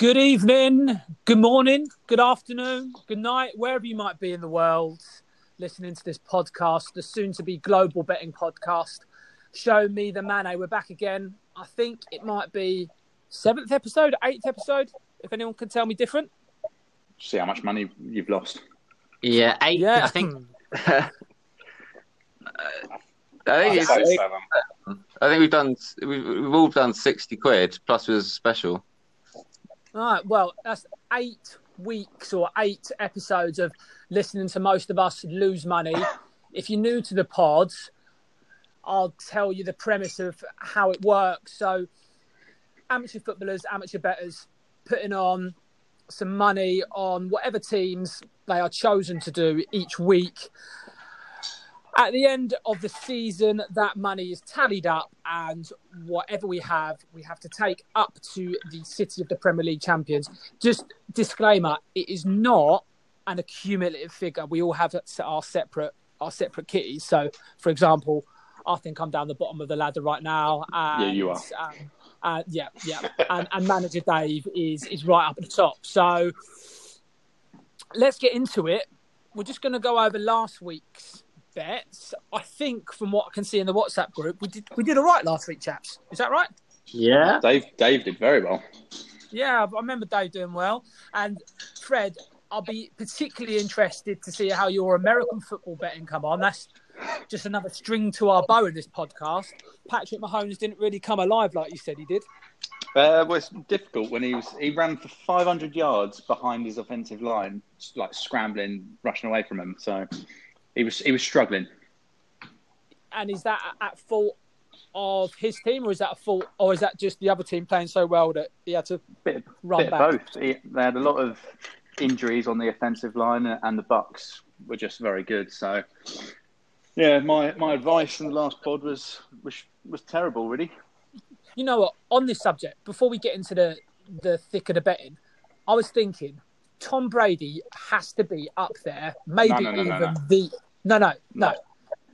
Good evening, good morning, good afternoon, good night, wherever you might be in the world, listening to this podcast, the soon to be global betting podcast. Show me the Mane. We're back again. I think it might be seventh episode, eighth episode, if anyone can tell me different. See how much money you've lost. Yeah, eight. Yeah. I think. I think, I'd it's, seven. I think we've done. We've, we've all done sixty quid plus was special. All right, well, that's eight weeks or eight episodes of listening to most of us lose money. If you're new to the pods, I'll tell you the premise of how it works. So, amateur footballers, amateur bettors putting on some money on whatever teams they are chosen to do each week. At the end of the season, that money is tallied up, and whatever we have, we have to take up to the City of the Premier League champions. Just disclaimer: it is not an accumulative figure. We all have our separate our separate kitties. So, for example, I think I'm down the bottom of the ladder right now. And, Yeah, you are. Um, uh, yeah, yeah, and, and manager Dave is is right up at the top. So let's get into it. We're just going to go over last week's bets. I think from what I can see in the WhatsApp group, we did we did all right last week, chaps. Is that right? Yeah. Dave, Dave did very well. Yeah, I remember Dave doing well. And Fred, I'll be particularly interested to see how your American football betting come on. That's just another string to our bow in this podcast. Patrick Mahomes didn't really come alive like you said he did. Uh, well, it's difficult when he was he ran for 500 yards behind his offensive line, like scrambling, rushing away from him. So he was he was struggling. And is that at fault of his team, or is that a fault, or is that just the other team playing so well that he had to Bit, run bit back? of both. He, they had a lot of injuries on the offensive line, and the Bucks were just very good. So yeah, my, my advice in the last pod was was was terrible, really. You know what? On this subject, before we get into the the thick of the betting, I was thinking Tom Brady has to be up there, maybe No, no, no, no, even no. the no, no, no.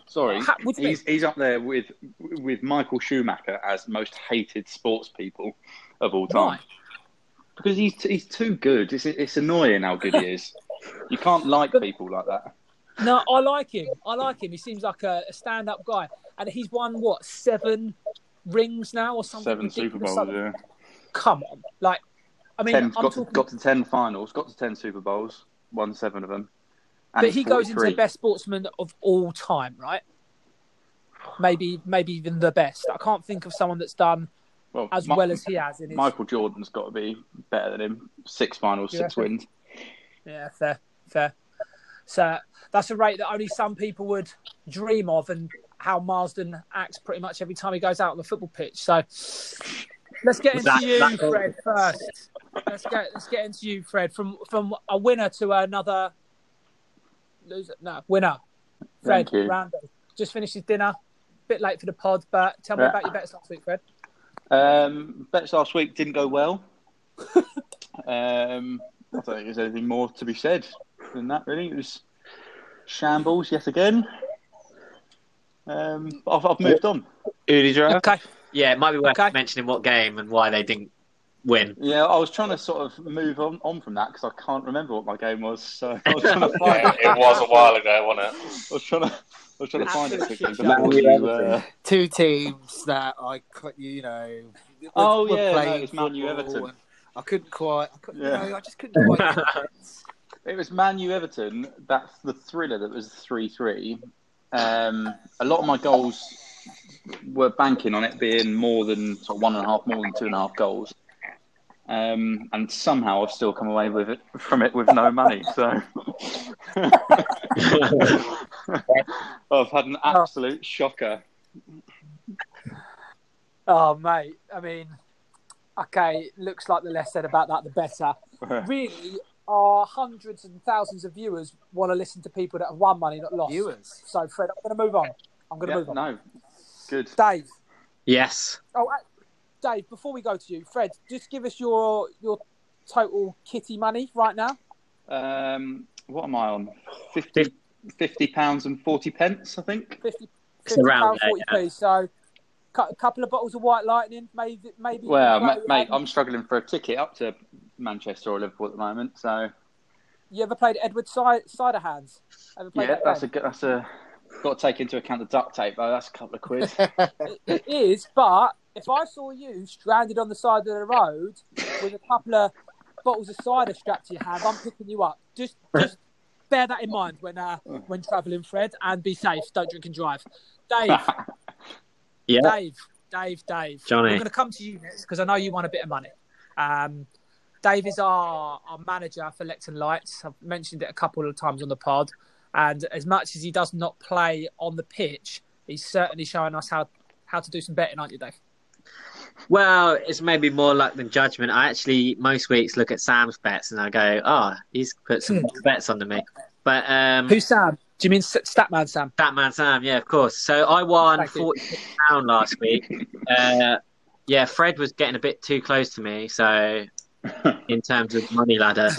Sorry, Ha- what do you he's he's up there with with Michael Schumacher as most hated sports people of all time. Right. Because he's he's too good. It's it's annoying how good he is. You can't like people like that. No, I like him. I like him. He seems like a, a stand-up guy, and he's won what seven rings now or something. Seven Super. Bowls. Like, Yeah. Come on, like I mean, ten I'm got talking. got to ten finals. Got to ten Super Bowls. Won seven of them. But he goes into the best sportsman of all time, right? Maybe, maybe even the best. I can't think of someone that's done well, as Mi- well as he has in his. Michael Jordan's got to be better than him. Six finals, You six wins. Yeah, fair, fair. So that's a rate that only some people would dream of, and how Marsden acts pretty much every time he goes out on the football pitch. So let's get into That- you, that- Fred, first. Let's get let's get into you, Fred. From from a winner to another loser. No, winner. Fred Rando just finished his dinner. Bit late for the pod, but tell me Yeah. about your bets last week, Fred. Um, bets last week didn't go well. um, I don't think there's anything more to be said than that. Really, it was shambles yet again. Um, but I've, I've moved on. Who did you have? Okay. Yeah, it might be worth Okay. mentioning what game and why they didn't win. Yeah, I was trying to sort of move on, on from that because I can't remember what my game was. So I was trying to find Yeah, it. it was a while ago, wasn't it? I was trying to, I was trying to find it quickly. shit before show. uh, two teams that I, cou- you know, were, Oh, were yeah, no, playing it's Man U Everton. I couldn't quite, I couldn't, Yeah. you know, I just couldn't quite. get the bets. It was Man U Everton. That's the thriller that was 3 3. Um, a lot of my goals were banking on it being more than sort of one and a half, more than two and a half goals. Um, and somehow I've still come away with it from it with no money. So I've had an absolute shocker. Oh, mate. I mean, okay, looks like the less said about that, the better. Really, our hundreds and thousands of viewers want to listen to people that have won money, not lost. Viewers. So, Fred, I'm going to move on. I'm going to Yeah, move on. no, good. Dave. Yes. Oh, Dave. Before we go to you, Fred, just give us your your total kitty money right now. Um, what am I on? 50, 50 pounds and 40 pence, I think. 50, It's 50 around pound there, 40p. So a couple of bottles of White Lightning, maybe. Maybe. Well, Right, mate, I'm struggling for a ticket up to Manchester or Liverpool at the moment. So You ever played Edward Ci- Cider Hands? Ever played yeah, that that's a good. That's a got to take into account the duct tape though. That's a couple of quid. It- it is, but if I saw you stranded on the side of the road with a couple of bottles of cider strapped to your hand, I'm picking you up. Just, just bear that in mind when uh, when travelling, Fred, and be safe. Don't drink and drive. Dave, Yeah. Dave, Dave, Dave. Johnny. We're going to come to you next because I know you want a bit of money. Um, Dave is our, our manager for Lecton Lights. I've mentioned it a couple of times on the pod. And as much as he does not play on the pitch, he's certainly showing us how, how to do some betting, aren't you, Dave? Well, it's maybe more luck than judgment. I actually most weeks look at Sam's bets and I go, "Oh, he's put some bets under me." But um, Who's Sam? Do you mean Statman Sam? Batman Sam? Yeah, of course. So I won forty pound last week. Uh, yeah, Fred was getting a bit too close to me. So in terms of money ladder,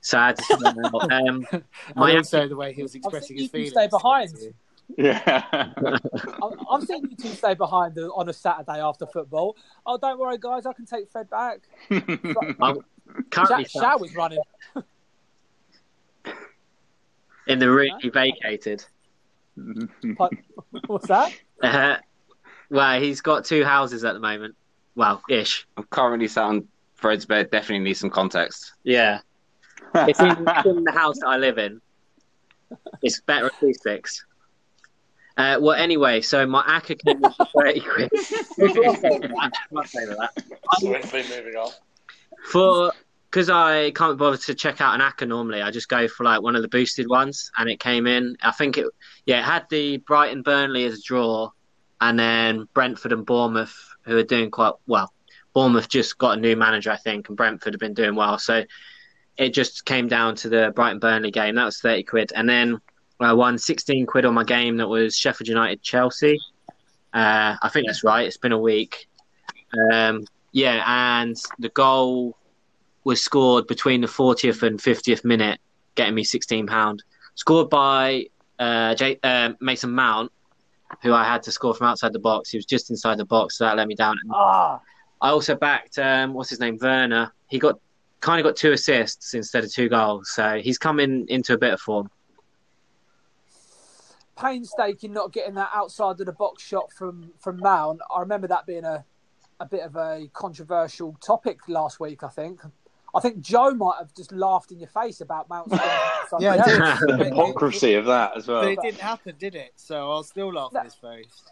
so I had to sell him out. um, My my also the way he was expressing his feelings. stay behind. Yeah. I'm, I'm seeing you two stay behind the, on a Saturday after football. Oh, don't worry, guys. I can take Fred back. I'm currently Sha- Shao was running. in the room he vacated. What's that? Uh, well, he's got two houses at the moment. Well, ish. I'm currently sat on Fred's bed. Definitely needs some context. Yeah. It's in, it's in the house that I live in. It's better acoustics. Uh, well, anyway, so my ACCA came in for 30 quid. I must say that. Swiftly moving on. For because I can't bother to check out an ACCA normally, I just go for like one of the boosted ones, and it came in. I think it, yeah, it had the Brighton Burnley as a draw, and then Brentford and Bournemouth, who are doing quite well. Bournemouth just got a new manager, I think, and Brentford have been doing well. So it just came down to the Brighton Burnley game. That was 30 quid. And then I won 16 quid on my game that was Sheffield United Chelsea. Uh, I think that's right. It's been a week. Um, yeah, and the goal was scored between the 40th and 50th minute, getting me £16. Scored by uh, J- uh, Mason Mount, who I had to score from outside the box. He was just inside the box, so that let me down. I also backed um, what's his name, Werner. He got kind of got two assists instead of two goals, so he's coming into a bit of form. Painstaking not getting that outside of the box shot from from Mount. I remember that being a a bit of a controversial topic last week. I think. I think Joe might have just laughed in your face about Mount. Yeah, the did. the hypocrisy of that as But well. it didn't happen, did it? So I'll still laugh in his face.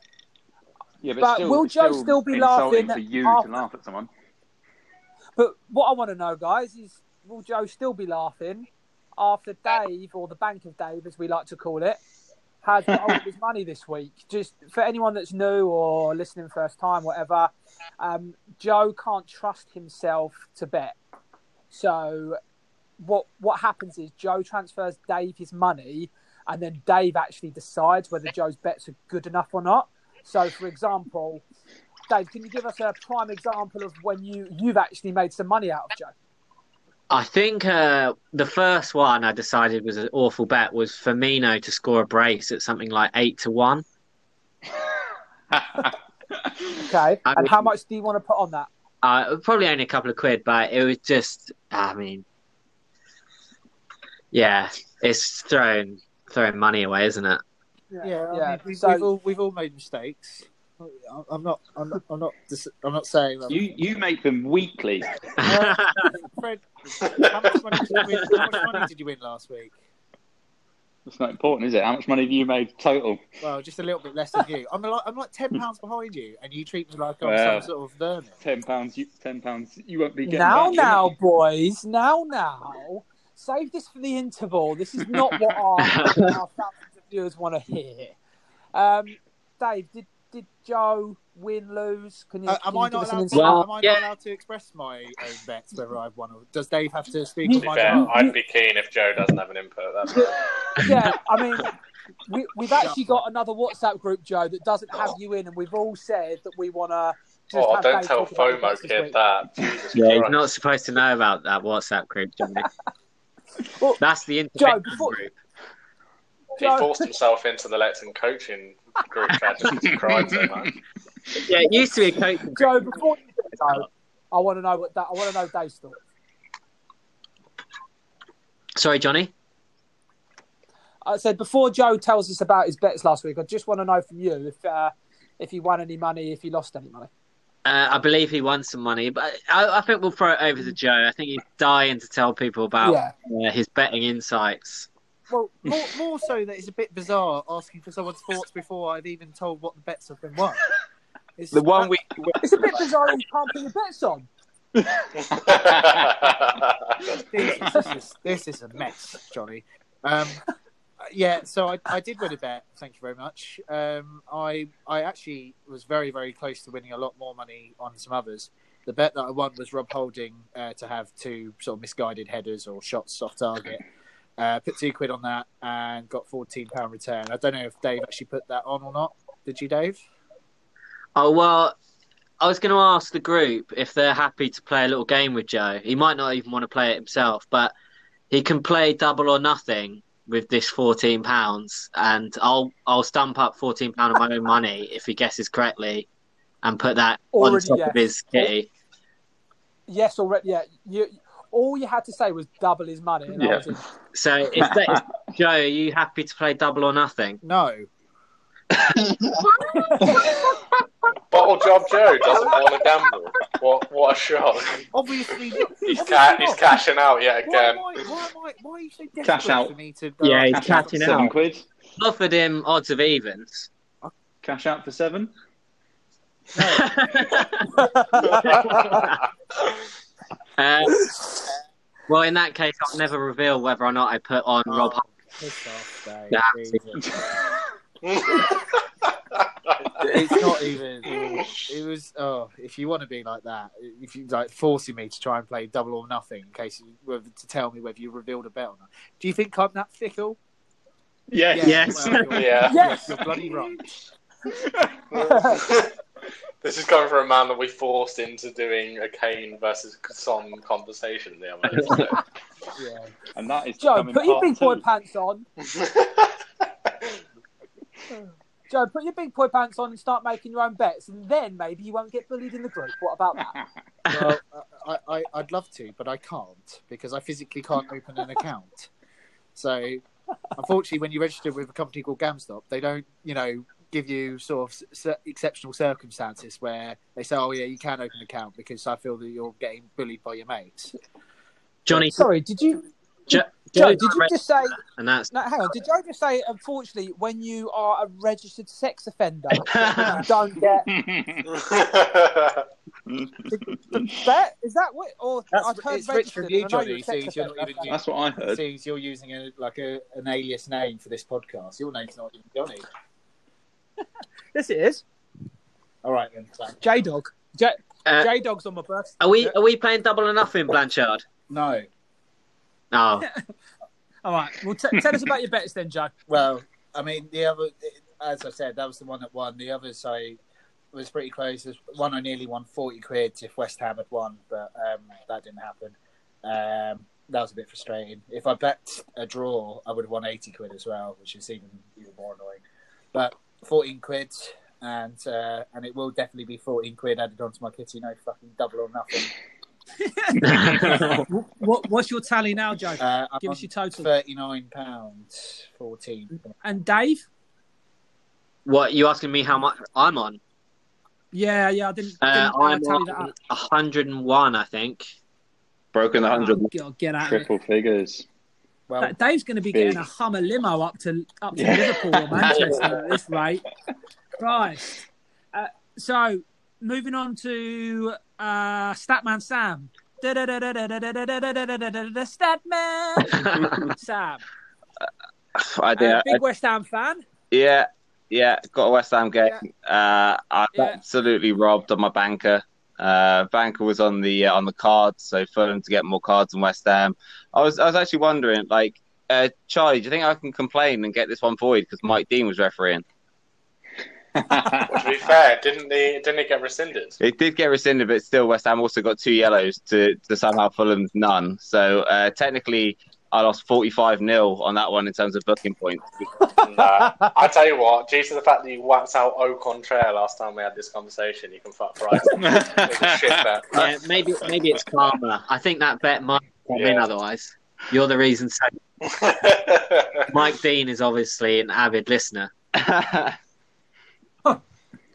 Yeah, but, But still, will Joe still be insulting laughing for you after- to laugh at someone? But what I want to know, guys, is will Joe still be laughing after Dave, or the Bank of Dave, as we like to call it, has hold of his money this week? Just for anyone that's new or listening first time, whatever, um, Joe can't trust himself to bet. So what what happens is Joe transfers Dave his money, and then Dave actually decides whether Joe's bets are good enough or not. So, for example, Dave, can you give us a prime example of when you you've actually made some money out of Joe? I think uh, the first one I decided was an awful bet was Firmino to score a brace at something like eight to one. Okay, I and mean- how much do you want to put on that? Uh, probably only a couple of quid, but it was just, I mean, yeah, it's throwing throwing money away, isn't it? Yeah, I yeah. mean, we, so we've all we've all made mistakes. I'm not. I'm not. I'm not. dis- I'm not saying that. you you make them weekly. Fred, how much money did you win? How much money did you win last week? That's not important, is it? How much money have you made total? Well, just a little bit less than you. I'm like I'm like ten pounds behind you, and you treat me like I'm Well. some sort of vermin. Ten pounds. You ten pounds. You won't be getting now, back, now, you? boys, now, now, save this for the interval. This is not what our, our thousands of viewers want to hear. Um, Dave, did did Joe win, lose? Can you, Uh, can am you I give not allowed? To, Well, am I yeah. not allowed to express my own bets whether I've won or does Dave have to speak To my fair, behalf? I'd be keen if Joe doesn't have an input. That's yeah, I mean, we, we've actually got another WhatsApp group, Joe, that doesn't have you in, and we've all said that we want to. just oh, don't Dave tell talk about the FOMO kid that. Jesus Yeah, he's not supposed to know about that WhatsApp group, Johnny. Well, That's the Joe, before- group. He forced himself into the Lecton coaching group chat just because cried so much. Yeah, it used to be a coach. Joe, before you do so, I want to know what that. I want to know Dave's thoughts. Sorry, Johnny. I said before Joe tells us about his bets last week. I just want to know from you if uh, if he won any money, if he lost any money. Uh, I believe he won some money, but I, I think we'll throw it over to Joe. I think he's dying to tell people about Yeah. uh, his betting insights. Well, more, more so that it's a bit bizarre asking for someone's thoughts before I've even told what the bets have been won. It's, The one week. It's a bit bizarre you can't put your bets on. this, this is this is a mess, Johnny. Um, yeah, so I, I did win a bet. Thank you very much. Um, I I actually was very very close to winning a lot more money on some others. The bet that I won was Rob Holding uh, to have two sort of misguided headers or shots off target. Uh, put two quid on that and got fourteen pound return. I don't know if Dave actually put that on or not. Did you, Dave? Oh well, I was going to ask the group if they're happy to play a little game with Joe. He might not even want to play it himself, but he can play double or nothing with this fourteen pounds, and I'll I'll stump up fourteen pound of my own money if he guesses correctly, and put that on top yeah. of his kitty. Yes, already. Yeah, you. All you had to say was double his money. And Yeah. So if that is, Joe, are you happy to play double or nothing? No. Bottle Job Joe doesn't want to gamble. What what a shock. Obviously, He's, obviously ca- he's not. cashing out yet Why, again. why, why, am I, why are you so desperate Cash out. for me to? Uh, yeah, he's Cash out for catching seven out. quid. Offered him odds of evens. Cash out for seven. Uh, well, in that case, I'll never reveal whether or not I put on Rob. Oh, piss off, Dave. It's not even. It was. Oh, if you want to be like that, if you like forcing me to try and play double or nothing in case you were to tell me whether you revealed a bet or not. Do you think I'm that fickle? Yes. Yes. Well, you're, Yeah. Yes. you're bloody right. this is coming from a man that we forced into doing a Kane versus Son conversation the other episode. Yeah. And that is Joe, coming put your part big boy pants on. Joe, put your big boy pants on and start making your own bets, and then maybe you won't get bullied in the group. What about that? Well, I, I, I'd love to, but I can't because I physically can't open an account. So, unfortunately, when you register with a company called GamStop, they don't, you know, give you sort of exceptional circumstances where they say, "Oh, yeah, you can open an account," because I feel that you're getting bullied by your mates. Johnny, Sorry, did you, Jo- Joe? Did you just say? and that's No, hang on. Did Joe just say? Unfortunately, when you are a registered sex offender, you don't get the bet. Is that what? Or That's, I've heard it's rich from registered, you, and I know Johnny. you're a Seems you're not offender. even That's what I heard. seems you're using a, like a, an alias name for this podcast. Your name's not even Johnny. Yes, it is. All right then. J Dog. J Uh, Dog's on my birth. are we are we playing double or nothing, Blanchard? No. No. All right. Well, t- tell us about your bets then, Joe. Well, I mean, the other, as I said, that was the one that won. The others, I was pretty close. There's one I nearly won 40 quid if West Ham had won, but um, that didn't happen. Um, that was a bit frustrating. If I bet a draw, I would have won 80 quid as well, which is even, even more annoying. But 14 quid, and uh, and it will definitely be 14 quid added onto my kitty. No fucking double or nothing. What, what's your tally now, Joe? Uh, I'm Give us your total. 39 pounds 14. And Dave? what you asking me? How much I'm on? Yeah, yeah. I didn't, Uh, didn't I'm tally that on up. 101, I think. Broken the hundred. Oh, God, get out of it. Triple figures. Well, Dave's going to be Big. getting a Hummer limo up to up to Yeah. Liverpool or Manchester at this rate. Christ. Uh, so, moving on to uh, Statman Sam. Statman Sam. I did. Uh, big West Ham fan. yeah, yeah. Got a West Ham game. Uh, I Yeah. absolutely robbed on my banker. Uh, banker was on the uh, on the cards, so Fulham to get more cards than West Ham. I was I was actually wondering, like, uh, Charlie, do you think I can complain and get this one void because Mike Dean was refereeing? Well, to be fair, didn't they didn't it get rescinded? It did get rescinded, but still West Ham also got two yellows to, to somehow Fulham's none. So uh, technically, I lost 45 0 on that one in terms of booking points. nah. I tell you what, due to the fact that you whacked out Ocon Trail last time we had this conversation, you can fuck Brighton. It shit. Yeah, maybe maybe it's karma. I think that bet might come in otherwise. You're the reason. So Mike Dean is obviously an avid listener.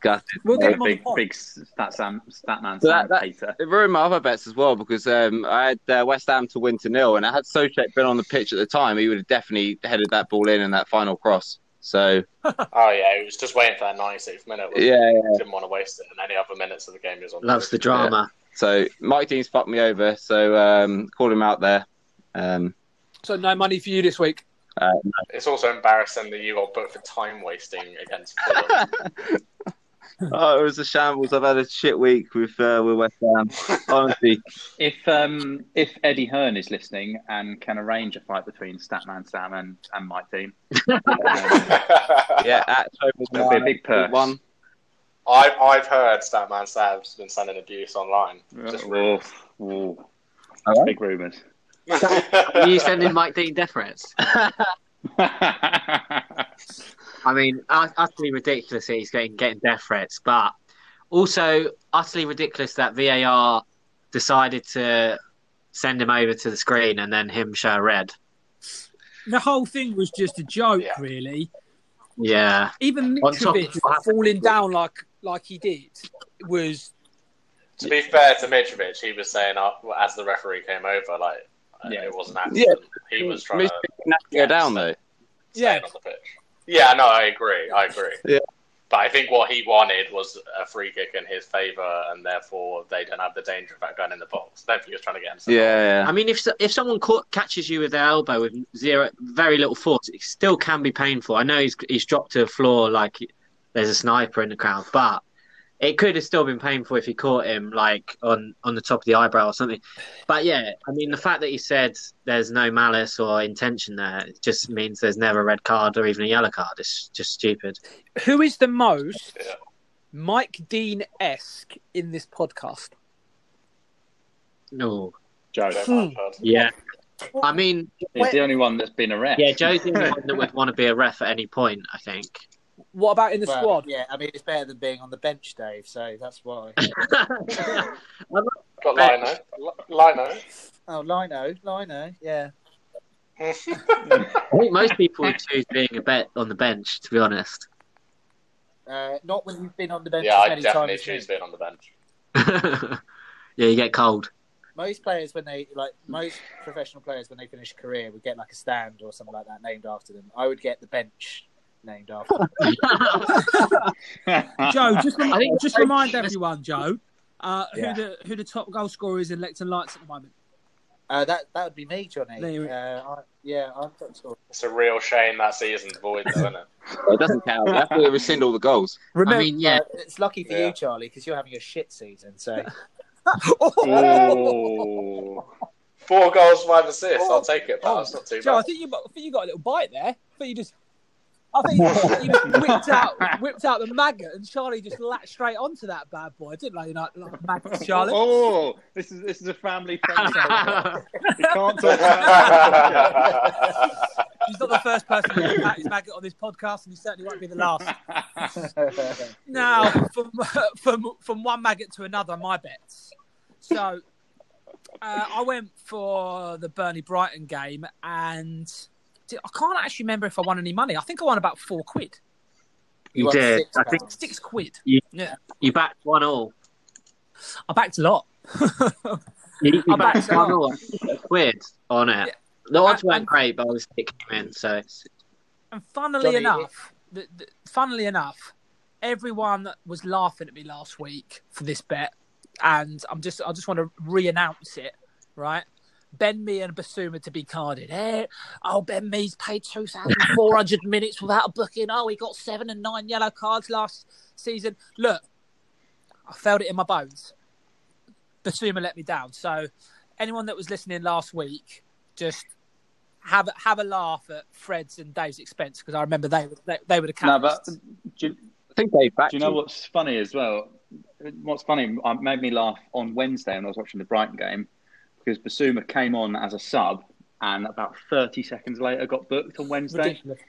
Gutted. We'll get him on the big, pod. big stat Sam, Statman So Sam that- that- hater. It ruined my other bets as well because um, I had uh, West Ham to win to nil, and I had Soucek been on the pitch at the time, he would have definitely headed that ball in in that final cross. So oh yeah, he was just waiting for that 96th minute. wasn't yeah, he? yeah. Didn't want to waste it, and any other minutes of the game he was on. Loves the drama. So Mike Dean's fucked me over. So um, call him out there. Um, So no money for you this week. uh, It's also embarrassing that you got booked for time wasting against Fulham. Oh, it was a shambles. I've had a shit week with uh, with West Ham. Honestly, If um, if Eddie Hearn is listening and can arrange a fight between Statman Sam and, and Mike Dean, um, yeah, at That'd be a big purse. one. I've I've heard Statman Sam's been sending abuse online. Just oh, oh, Alright. big rumours. Are you sending Mike Dean death threats? I mean, utterly ridiculous that he's getting getting death threats, but also utterly ridiculous that VAR decided to send him over to the screen and then him show red. The whole thing was just a joke, Yeah. really. Yeah, Even On top of Mitrovic falling down like like he did was to be fair to Mitrovic, he was saying uh, as the referee came over, like uh, Yeah. it was an accident. He was trying to go down though. stay Yeah. On the pitch. Yeah, no, I agree. I agree. Yeah. But I think what he wanted was a free kick in his favour, and therefore they don't have the danger of that gun in the box. I don't think he was trying to get him. sent off. Yeah, I mean, if if someone caught, catches you with their elbow with zero, very little force, it still can be painful. I know he's he's dropped to the floor like there's a sniper in the crowd, but it could have still been painful if he caught him like on on the top of the eyebrow or something. But yeah, I mean, the fact that he said there's no malice or intention there just means there's never a red card or even a yellow card. It's just stupid. who is the most Mike Dean esque in this podcast? No, Joe. Hmm. yeah, I mean, He's the only one that's been a ref. yeah, Joe's the only one that would want to be a ref at any point. I think. What about in the Well, squad? Yeah, I mean it's better than being on the bench, Dave. So that's why. Got Lino. L- Lino. Oh, Lino, Lino, yeah. I think most people would choose being a bet on the bench, to be honest. Uh, not when you've been on the bench yeah, as I many definitely times. as me. choose being on the bench. yeah, you get cold. Most players, when they like most professional players, when they finish a career, would get like a stand or something like that named after them. I would get the bench named after. Joe, just rem- I think- just remind everyone, Joe, uh, Yeah. who the who the top goal scorer is in Lecton Lights at the moment. uh, that that would be me, Johnny. Uh, I, yeah, I'm top scorer. It's a real shame that season's void, though, isn't it? it doesn't count. You have to rescind all the goals. Remember, I mean, yeah, Uh, it's lucky for Yeah. you, Charlie, because you're having a shit season. So oh. Four goals, five assists. Oh. I'll take it, pal. Oh, That's not too Joe, I bad. think you, I think you got a little bite there. I think you just, I think you, you whipped out, whipped out the maggot, and Charlie just latched straight onto that bad boy. I didn't know you like, like maggots, Charlie. Oh, this is this is a family friendly podcast. We can't talk about He's not the first person to whip his maggot on this podcast, and he certainly won't be the last. Now, from from from one maggot to another, my bets. So, uh, I went for the Burnley Brighton game, and I can't actually remember if I won any money. I think I won about four quid, you won did. six I think six quid. You- Yeah, you backed one all. I backed a lot. You, you I backed backed one all. A quid on it. Yeah. The odds weren't great, but obviously it came in. So And funnily Johnny, enough, the, the, funnily enough, everyone was laughing at me last week for this bet, and I'm just I just want to re-announce it, right? Ben Mee and Bissouma to be carded. Eh, oh, Ben Mee's played 2,400 minutes without a booking. Oh, he got seven and nine yellow cards last season. Look, I felt it in my bones. Bissouma let me down. So, anyone that was listening last week, just have a- have a laugh at Fred's and Dave's expense because I remember they were they, they were the no, but do, you- I think they backed do you know what's funny as well? What's funny uh, made me laugh on Wednesday when I was watching the Brighton game because Bissouma came on as a sub and about 30 seconds later got booked on Wednesday. Ridiculous.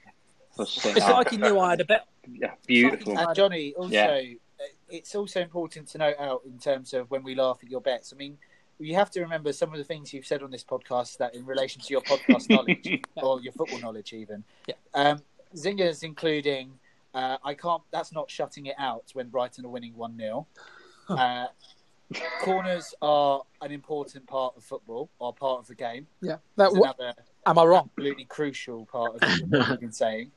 So I was thinking, It's like he knew I had a bet. yeah, beautiful. And Johnny, also, Yeah. it's also important to note out in terms of when we laugh at your bets. I mean, you have to remember some of the things you've said on this podcast that in relation to your podcast knowledge or your football knowledge, even. Yeah. Um, zingers, including, uh, I can't. That's not shutting it out when Brighton are winning one 0 uh, Corners are an important part of football or part of the game. Yeah. That, It's wha- another am I wrong? absolutely crucial part of what you've been saying.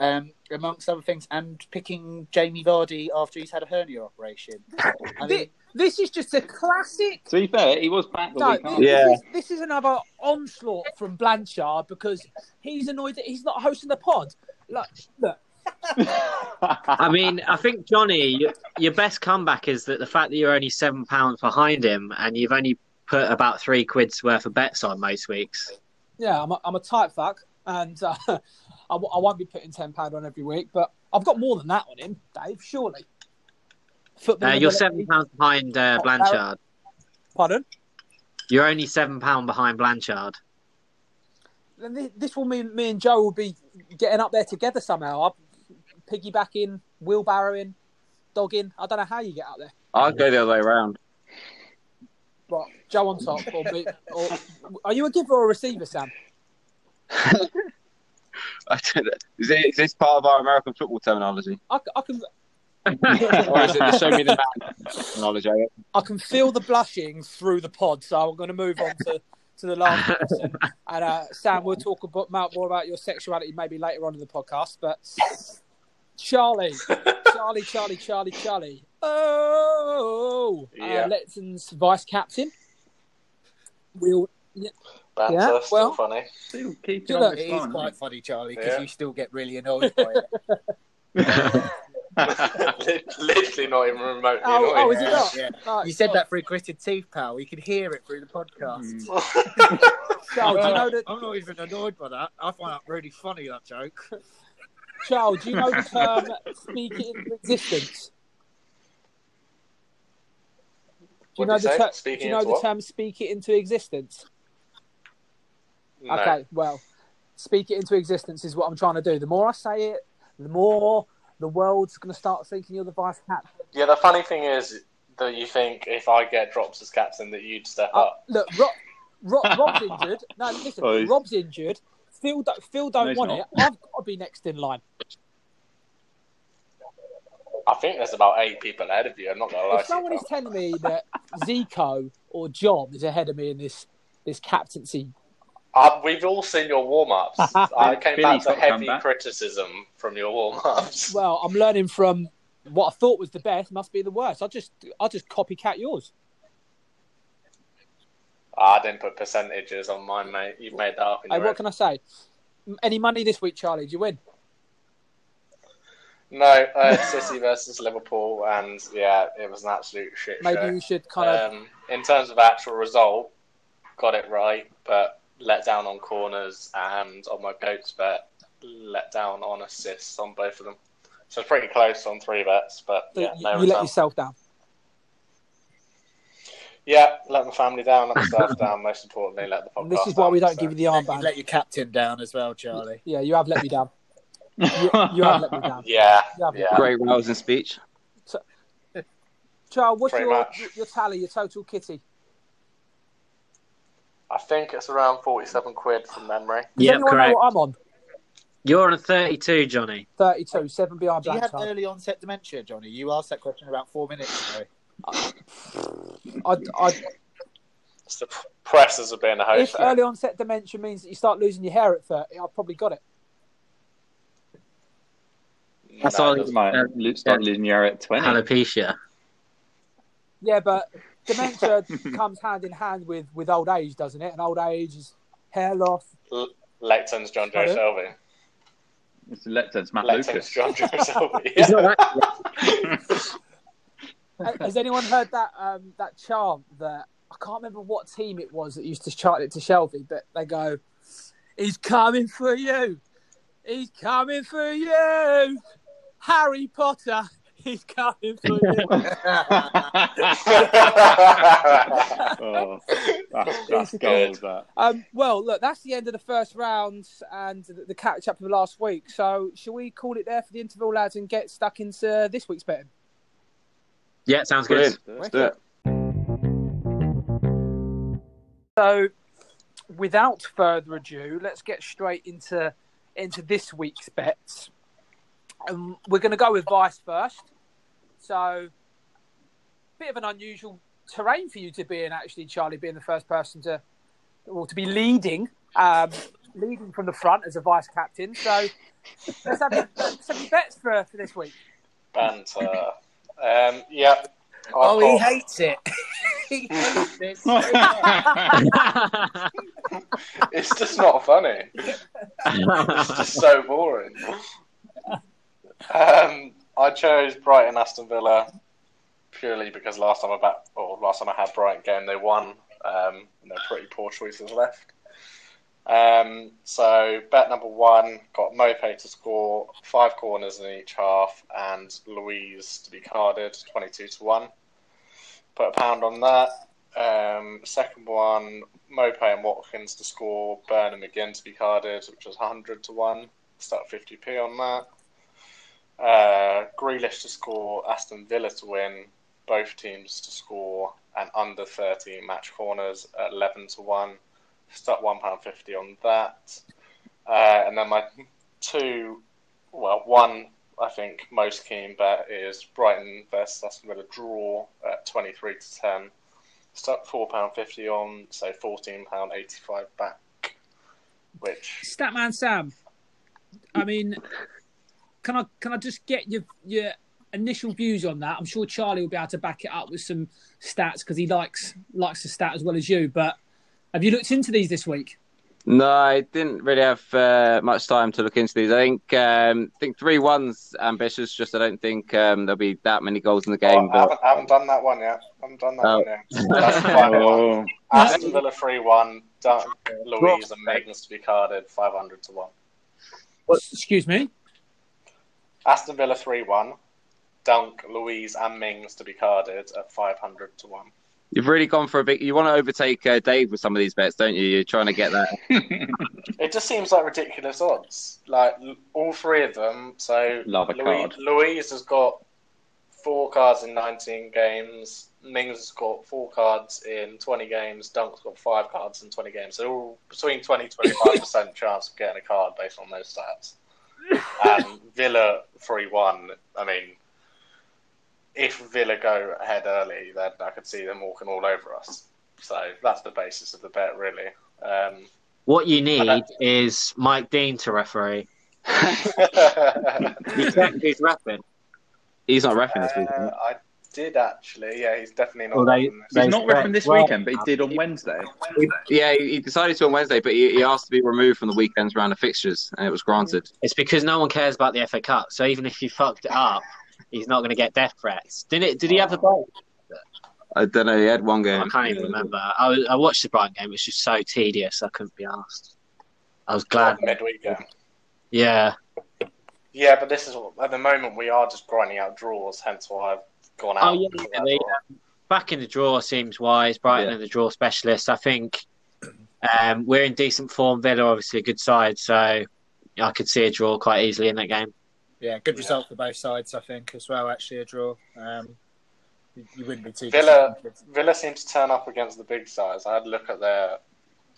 Um, amongst other things, and picking Jamie Vardy after he's had a hernia operation. I mean, This is just a classic. To be fair, he was back No, this. Yeah. this, is, this is another onslaught from Blanchard because he's annoyed that he's not hosting the pod. Like, look, I mean, I think Johnny, your best comeback is that the fact that you're only seven pounds behind him and you've only put about three quid's worth of bets on most weeks. yeah, I'm a, I'm a tight fuck, and uh, I, w- I won't be putting ten pound on every week, but I've got more than that on him, Dave. Surely. Football Uh, you're ability- seven pounds behind uh, Blanchard. Pardon. You're only seven pound behind Blanchard. Then this will mean me and Joe will be getting up there together somehow. Piggybacking, wheelbarrowing, dogging. I don't know how you get out there. I'd go the other way around. But Joe on top, or, or are you a giver or a receiver, Sam? I don't know. Is, it, is this part of our American football terminology? I, I can or is it the show me the man terminology? I can feel the blushing through the pod, so I'm going to move on to, to the last person. And uh, Sam, we'll talk about more about your sexuality maybe later on in the podcast. But Charlie, Charlie, Charlie, Charlie, Charlie. Oh, Yeah. uh, Letton's vice captain. We'll Banter, Yeah, still well- funny. Still keep Yeah, it look, on it is quite funny, Charlie, because Yeah. you still get really annoyed by it. Literally not even remotely Oh, annoying. oh, is it not? yeah. Right, You said so- that through gritted teeth, pal. We could hear it through the podcast. Mm. Charles, do you know that? I'm not even annoyed by that. I find that really funny, that joke. Charles, do you know the term "speak it into existence"? Do you know the ter- do you know the what? term "speak it into existence"? No. Okay, well, speak it into existence is what I'm trying to do. The more I say it, the more the world's going to start thinking you're the vice captain. Yeah, the funny thing is that you think if I get drops as captain that you'd step Uh, up. look, Rob, Rob, Rob's injured. No, listen, Oh, Rob's injured. Phil, don't, Phil don't No, want not. it. I've got to be next in line. I think there's about eight people ahead of you. I'm not gonna lie If to you. someone is telling me that Zico or Job is ahead of me in this this captaincy, Uh, we've all seen your warm ups. I came Billy's back to got to come heavy back. criticism from your warm ups. well, I'm learning from what I thought was the best must be the worst. I just I just copycat yours. I didn't put percentages on mine, mate. You made that up in Hey, what head. can I say? Any money this week, Charlie? Did you win? No, uh, City versus Liverpool, and yeah, it was an absolute shit Maybe show. you should kind of. Um, in terms of actual result, got it right, but let down on corners and on my goats bet, let down on assists on both of them. So it's pretty close on three bets, but so yeah, you, no you let yourself down. Yeah, let my family down, let myself down. Most importantly, let the podcast. And this is why we don't so. give you the You armband. let your captain down as well, Charlie. Yeah, you have let me down. You, you have let me down. Yeah, Yeah. yeah. Great rousing speech. Charles, what's Pretty your, much. your your tally, your total kitty? I think it's around forty-seven quid from memory. Does Yep, correct. know what I'm on? You're on a 32, Johnny. 32, seven behind Do you have Blanchard. early onset dementia, Johnny? You asked that question about four minutes ago. I, I, It's the pressures of being a host. if early onset dementia means that you start losing your hair at 30, I've probably got it. That's No, all- it. Might Uh, lo- start losing your hair at 20. Alopecia. Yeah, but dementia comes hand in hand with, with old age, doesn't it? And old age is hair loss. Lecton's Jonjo Pardon? Shelvey. It's Lecter's Matt Lecton's Lucas. Jonjo Shelvey. He's Yeah. not that- Has anyone heard that um, that chant that I can't remember what team it was that used to chant it to Shelvey, but they go, "He's coming for you, he's coming for you, Harry Potter, He's coming for you. oh, that's, that's gold, that. Um, well, look, that's the end of the first round and the, the catch up of last week. So, shall we call it there for the interval, lads, and get stuck into this week's betting? yeah, sounds good. Brilliant. Let's do it. So, without further ado, let's get straight into into this week's bets. Um, we're going to go with Vice first. So, bit of an unusual terrain for you to be in, actually, Charlie, being the first person to or to be leading, um, leading from the front as a vice captain. So, let's have your, let's have your bets for for this week. Banter. Um, yeah. Oh, I've he got- hates it. he hates this. It's just not funny. It's just so boring. Um, I chose Brighton Aston Villa purely because last time I bet, or last time I had Brighton game, they won. Um, and there are pretty poor choices left. Um, so bet number one got Maupay to score five corners in each half and Luiz to be carded twenty-two to one. Put a pound on that. Um, second one, Maupay and Watkins to score, Burn and McGinn to be carded, which was 100 to 1. Start 50p on that. Uh, Grealish to score, Aston Villa to win, both teams to score, and under 30 match corners at 11 to 1. Stuck £1.50 on that. Uh, and then my two, well, one I think most keen bet is Brighton versus Aston Villa draw at 23 to 10 stuck four pound fifty on, so fourteen pound eighty five back. Which Statman Sam, I mean, can I can I just get your your initial views on that? I'm sure Charlie will be able to back it up with some stats because he likes likes the stat as well as you. But have you looked into these this week? No, I didn't really have uh, much time to look into these. I think um, I think three one's ambitious. Just I don't think um, there'll be that many goals in the oh, game. I, haven't, I haven't done that one yet. I haven't done that Oh. one yet. That's the final one. Oh, Aston Villa three one. Luiz and Megan's to be carded five hundred to one. What? Excuse me. Aston Villa three one. Dunk, Luiz and Mings to be carded at five hundred to one. you've really gone for a big. You want to overtake uh, Dave with some of these bets, don't you? You're trying to get that. It just seems like ridiculous odds. Like all three of them. So Love a Luiz, card. Luiz has got four cards in 19 games. Mings has got four cards in 20 games. Dunk's got five cards in 20 games. So all between 20 25 percent chance of getting a card based on those stats. And Villa three one. I mean, if Villa go ahead early, then I could see them walking all over us. So that's the basis of the bet, really. Um, What you need is Mike Dean to referee. You check who's repping. He's not refing this week. Uh, I did actually. Yeah, he's definitely not. Well, they- on this. they- He's not riffing this Well- weekend, but he did on Wednesday. Yeah, he he decided to on Wednesday, but he, he asked to be removed from the weekend's round of fixtures, and it was granted. It's because no one cares about the FA Cup. So even if you fucked it up, he's not going to get death threats. Did it? Did he have the ball? I don't know. He had one game. I can't even remember. I, was- I watched the Brighton game. It was just so tedious. I couldn't be asked. I was glad. midweek game. Yeah, Yeah, but this is at the moment we are just grinding out draws. Hence why I've gone out. Oh, yeah, for that they- draw. back in the draw seems wise. Brighton Yeah. are the draw specialists. I think um, we're in decent form. Villa obviously a good side, so I could see a draw quite easily in that game. Yeah, good result for both sides, I think, as well. Actually, a draw. Um, you, you wouldn't be too Villa- disappointed. Villa seems to turn up against the big sides. I had a look at their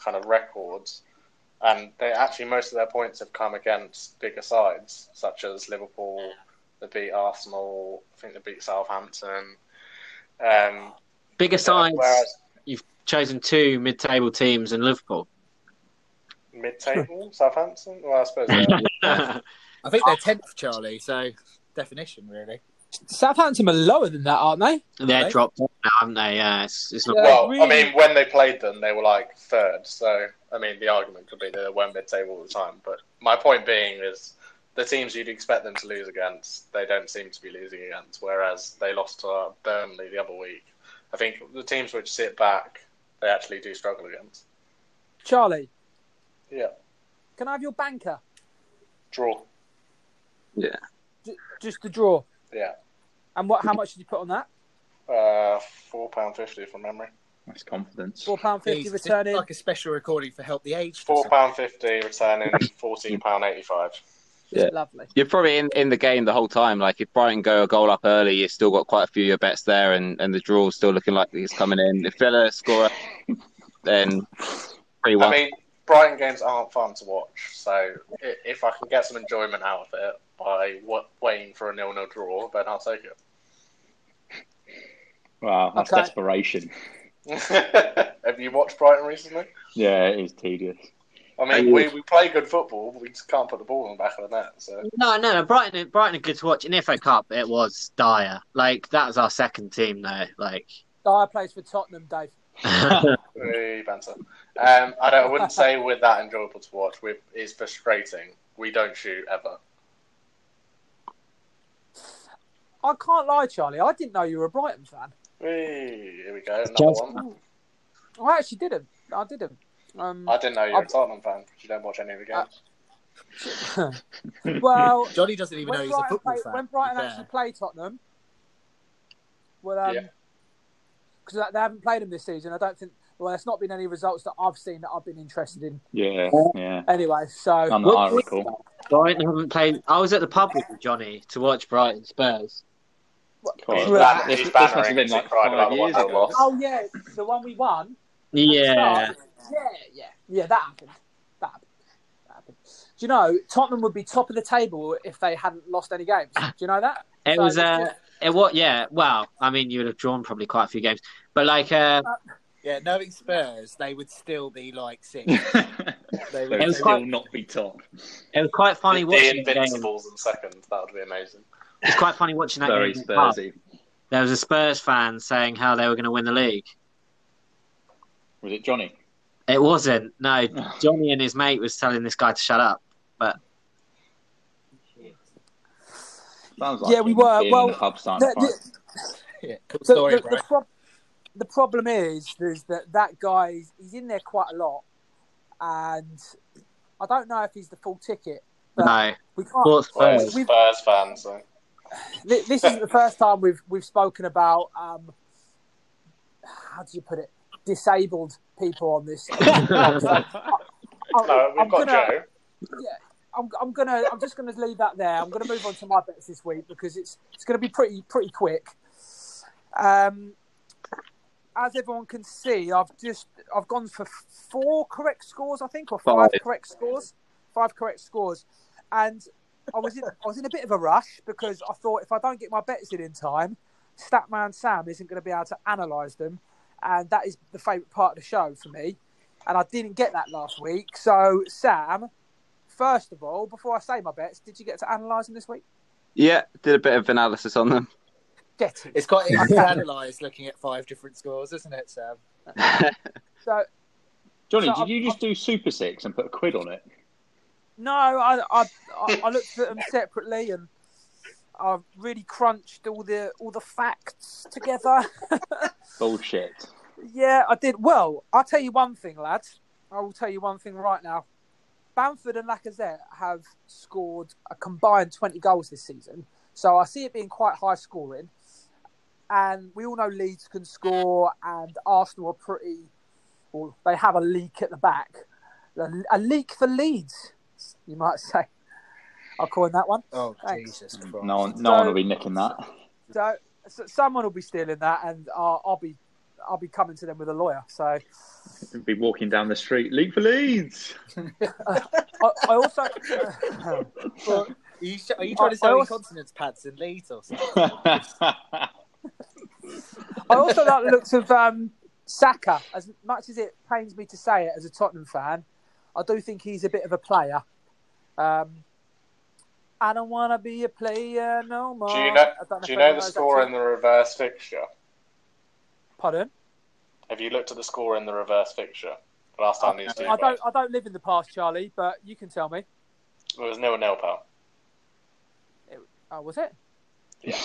kind of records, and they actually most of their points have come against bigger sides, such as Liverpool. They beat Arsenal. I think they beat Southampton. Um, Bigger sides. Whereas you've Chosen two mid-table teams in Liverpool. mid-table, Southampton. Well, I suppose. I think they're tenth, Charlie. So definition, really. Southampton are lower than that, aren't they? They're Right. dropped off now, haven't they? Yeah, it's, it's not. Yeah. Well, I mean, when they played them, they were like third. So, I mean, the argument could be they weren't mid-table all the time. But my point being is, the teams you'd expect them to lose against, they don't seem to be losing against. Whereas they lost to Burnley the other week. I think the teams which sit back, they actually do struggle against. Charlie, Yeah, can I have your banker? draw. J- just the draw. Yeah, And what? How much did you put on that? Uh, four pound fifty from memory. That's confidence. Four pound fifty Jesus, returning. like a special recording for Help the Aged. Four pound fifty returning fourteen pound eighty five. Yeah. Lovely. You're probably in, in the game the whole time. Like if Brighton go a goal up early, you've still got quite a few of your bets there, and, and the draw's still looking like it's coming in. If Villa score, then three I mean, Brighton games aren't fun to watch, so if I can get some enjoyment out of it by wa- waiting for a nil-nil draw, then I'll take it. Wow, that's Okay. desperation. Have you watched Brighton recently? Yeah, it is tedious. I mean, we, we play good football, but we just can't put the ball in the back of the net. So No, no, no. Brighton, Brighton are good to watch. In the FA Cup, it was dire. Like that was our second team, though. Like, Dier plays for Tottenham, Dave. we banter. Um, I don't. I wouldn't say we're that enjoyable to watch. We, it's frustrating. We don't shoot ever. I can't lie, Charlie. I didn't know you were a Brighton fan. Whee, here we go. Another Just- one. I actually didn't. I didn't. Um, I didn't know you were a I've- Tottenham fan because you don't watch any of the games. well, Johnny doesn't even know when he's a Brighton, football play, fan. when Brighton fair. actually play Tottenham, well, um, Yeah. because they haven't played them this season. I don't think. Well, there's not been any results that I've seen that I've been interested in. Yeah, yeah. Anyway, so None that I recall. Brighton haven't played. I was at the pub with Johnny to watch Brighton Spurs. He's Right. this, this must have been like cried five years ago. oh yeah, the one we won. Yeah, start. Yeah, yeah, yeah. That happened. That happened. That happened. Do you know Tottenham would be top of the table if they hadn't lost any games? Do you know that? it So was. it's Uh, just- it what? Yeah. Well, I mean, you would have drawn probably quite a few games, but like, uh, Yeah, knowing Spurs, they would still be like six. they It would still quite- not be top. it was quite funny the watching the. Invincibles in second. That would be amazing. It's quite funny watching that Very game. in the pub. Spursy. There was a Spurs fan saying how they were going to win the league. Was it Johnny? It wasn't. No, Johnny and his mate was telling this guy to shut up. but. like Yeah, we were. Well, the the- yeah, cool the, story, the, the, prob- the problem is, is that that guy he's in there quite a lot, and I don't know if he's the full ticket. But No, we can't. Sports Well, Spurs. he's We've- Spurs fan, so This isn't the first time we've we've spoken about um, how do you put it, disabled people on this. I'm, no, we've I'm got gonna, Joe. I'm, I'm gonna. I'm just gonna leave that there. I'm gonna move on to my bets this week because it's it's gonna be pretty pretty quick. Um, as everyone can see, I've just I've gone for four correct scores, I think, or five, Five. correct scores. Five correct scores, and I was in I was in a bit of a rush because I thought if I don't get my bets in in time, Statman Sam isn't going to be able to analyse them, and that is the favourite part of the show for me. And I didn't get that last week, so Sam, first of all, before I say my bets, did you get to analyse them this week? Yeah, did a bit of analysis on them. Get it. It's quite easy to analyse looking at five different scores, isn't it, Sam? So Johnny, So did I'm- you just do Super Six and put a quid on it? no, I I, I, I looked at them separately and I really crunched all the all the facts together. Bullshit. yeah, I did. Well, I'll tell you one thing, lads. I will tell you one thing right now. Bamford and Lacazette have scored a combined 20 goals this season. So I see it being quite high scoring. And we all know Leeds can score, and Arsenal are pretty, well, they have a leak at the back. A leak for Leeds, you might say. I'll coin that one. Oh, Thanks. Jesus Christ. No one, no So- one will be nicking that. So, so someone will be stealing that, and I'll, I'll be, I'll be coming to them with a lawyer. So You'll be walking down the street, leap for Leeds. I, I also, Are you, are you trying to sell I also- consonants pads and Leeds or something? I also like the looks of um, Saka. As much as it pains me to say it as a Tottenham fan, I do think he's a bit of a player. Um, I don't want to be a player no more. Do you know? I don't you know the score in the reverse fixture? Pardon? Have you looked at the score in the reverse fixture? The last time these two I played, don't. I don't live in the past, Charlie, but you can tell me. it was nil nil, pal. Oh, was it? it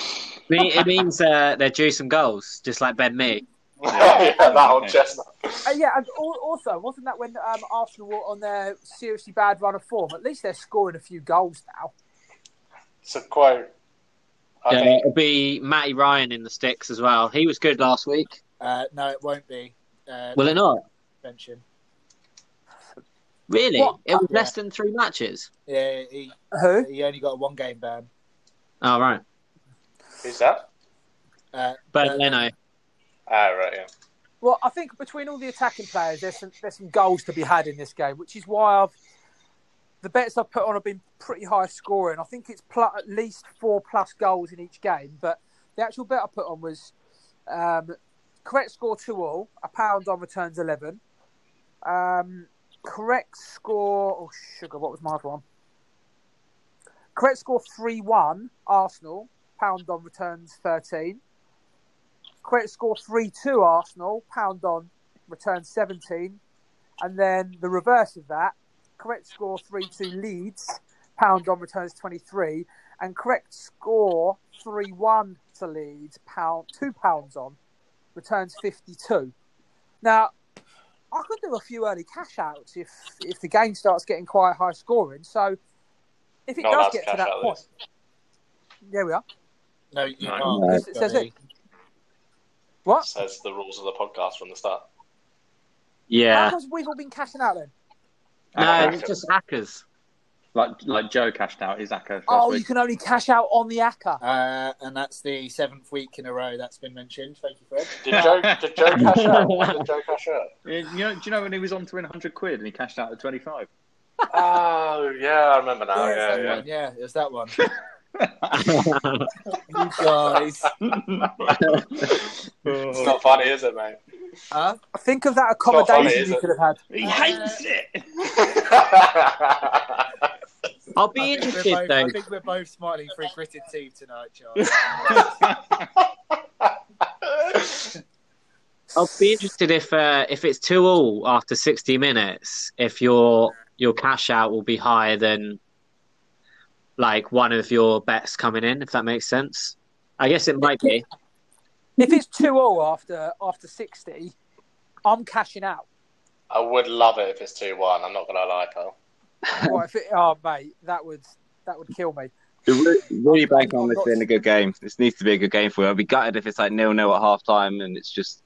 it means uh, they're due some goals, just like Ben Mee. yeah, that on Okay. chestnut. Uh, yeah, and also wasn't that when um, Arsenal were on their seriously bad run of form? At least they're scoring a few goals now. To quote I Yeah, think it'll be Matty Ryan in the sticks as well. He was good last week. Uh, no, it won't be. Uh, Will it not? Mention. Really? What? It was less than three matches. Yeah, he Who? he only got a one game ban. Oh right, who's that? Uh, but uh, Leno. Ah, right, yeah. Well, I think between all the attacking players, there's some there's some goals to be had in this game, which is why I've the bets I've put on have been pretty high scoring. I think it's pl- at least four plus goals in each game. But the actual bet I put on was um, correct score two all, a pound on returns eleven. Um, correct score. Oh sugar, what was my other one? Correct score three one Arsenal, pound on returns thirteen. Correct score 3 2 Arsenal, pound on return 17. And then the reverse of that, correct score 3 2 Leeds, pound on returns 23. And correct score 3 1 to Leeds, pound, two pounds on, returns 52. Now, I could do a few early cash outs if, if the game starts getting quite high scoring. So if it Not does get to that point, this. there we are. no, you No. can't. No. It says it. What? Says the rules of the podcast from the start. Yeah. comes we've all been cashing out then? No, it's just hackers. Like like Joe cashed out his ACCA last Oh, you week. can only cash out on the ACCA. Uh, and that's the seventh week in a row that's been mentioned. Thank you, Fred. Did Joe, did Joe cash out? Did Joe cash out? You know, do you know when he was on to win 100 quid and he cashed out at 25? Oh, yeah, I remember now. it's Yeah, yeah. one. yeah, it was that one. you guys. It's not funny, is it, mate? Huh? Think of that not funny, accommodation is you could have had. he hates it. I'll be I interested both, though. I think we're both smiling for a gritted team tonight, Charles. I'll be interested if uh, if it's two all after sixty minutes. If your your cash out will be higher than like one of your bets coming in, if that makes sense. I guess it might be. If it's two all after after sixty, I'm cashing out. I would love it if it's 2 1. I'm not going to lie, pal. What if it, oh mate, that would that would kill me. Really, really bank on this being a good game. This needs to be a good game for you. I'll be gutted if it's like nil nil at half time and it's just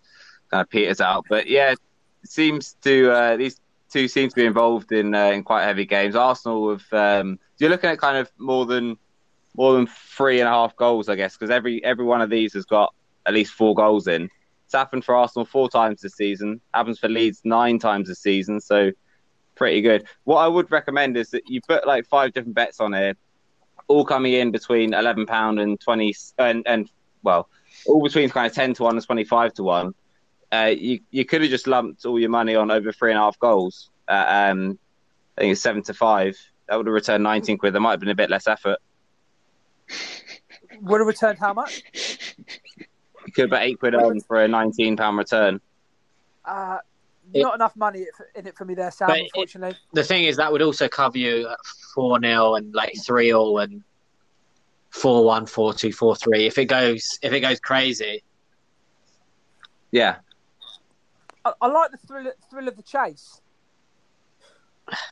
kind of peters out. But yeah, it seems to uh, these two seem to be involved in uh, in quite heavy games. Arsenal with um, you're looking at kind of more than more than three and a half goals, I guess, because every every one of these has got at least four goals in. It's happened for Arsenal four times this season. Happens for Leeds nine times this season. So pretty good. What I would recommend is that you put like five different bets on here, all coming in between eleven pound and twenty, and, and well, all between kind of ten to one and twenty five to one. Uh, you you could have just lumped all your money on over three and a half goals. Um, I think it's seven to five. That would have returned nineteen quid. There might have been a bit less effort. Would have returned how much? You could have put eight quid on for a nineteen pound return. Uh, It- not enough money in it for me there, Sam. But it- unfortunately, The thing is, that would also cover you four 0 and like three 0 and four one, four two, four three. If it goes, if it goes crazy, Yeah, I, I like the thrill thrill of the chase.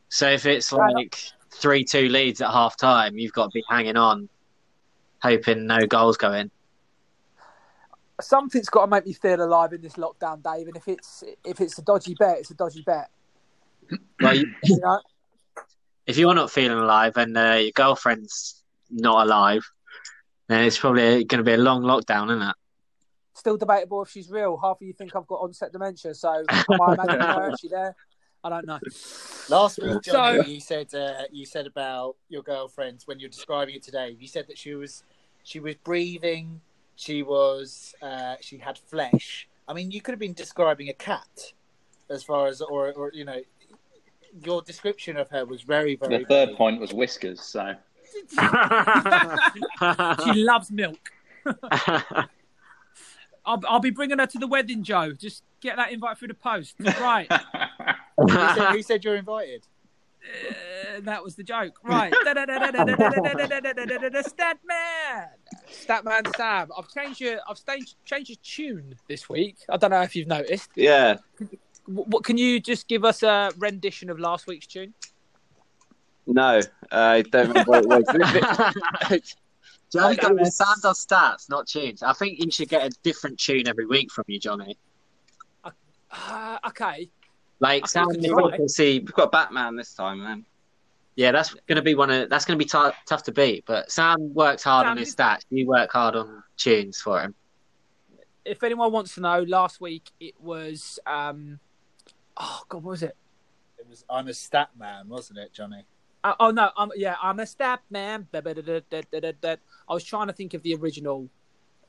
so if it's like three two leads at half time, you've got to be hanging on, hoping no goals go in. Something's got to make me feel alive in this lockdown, Dave. And if it's if it's a dodgy bet, it's a dodgy bet. Well, you, You know, if you're not feeling alive and uh, your girlfriend's not alive, then it's probably going to be a long lockdown, isn't it? still debatable if she's real. Half of you think I've got onset dementia, so am I imagining her? Is she there? I don't know. Last week, Johnny, So- you said uh, you said about your girlfriend when you're describing it today. You said that she was she was breathing, she was uh, she had flesh. I mean, you could have been describing a cat, as far as or or you know, your description of her was very very. The third vague. point was whiskers. So She loves milk. I'll, I'll be bringing her to the wedding, Joe. Just get that invite through the post. Right. Who said, who said you're invited? Uh, that was the joke. Right. Statman. Statman Sam. I've changed your I've changed changed your tune this week. I don't know if you've noticed. yeah. What, what can you just give us a rendition of last week's tune? No, I don't remember what it was. to Johnny, Okay, man. Sam does stats, not tunes. I think you should get a different tune every week from you, Johnny. Uh, okay. Like I Sam, think you it's right. can see. We've got Batman this time, man. Yeah, that's going to be one of that's going to be tou- tough to beat. But Sam works hard on Sam, his stats. You work hard on tunes for him. If anyone wants to know, last week it was. Um, oh God, what was it? It was I'm a stat man, wasn't it, Johnny? Uh, oh no, I'm yeah, I'm a stat man. Da, da, da, da, da, da, da. I was trying to think of the original,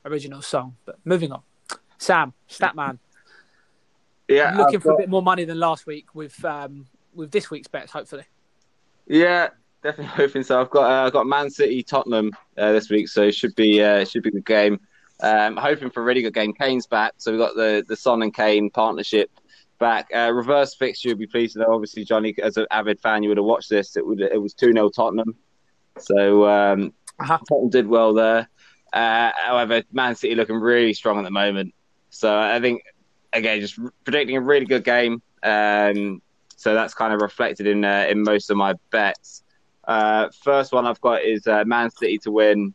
original song, but moving on. Sam, stat man, Yeah, looking I've for a bit more money than last week with um with this week's bets, hopefully. Yeah, definitely hoping so. I've got uh, I've got Man City, Tottenham uh, this week, so it should be uh, should be a good game. Um, hoping for a really good game. Kane's back, so we've got the the Son and Kane partnership back. Uh, reverse fixture, you'll be pleased to know. Obviously, Johnny, as an avid fan, you would have watched this. It would it was two 0 Tottenham, so um, Uh-huh. Tottenham did well there. Uh, however, Man City looking really strong at the moment. So I think again, just predicting a really good game. Um, so that's kind of reflected in uh, in most of my bets. Uh, first one I've got is uh, Man City to win,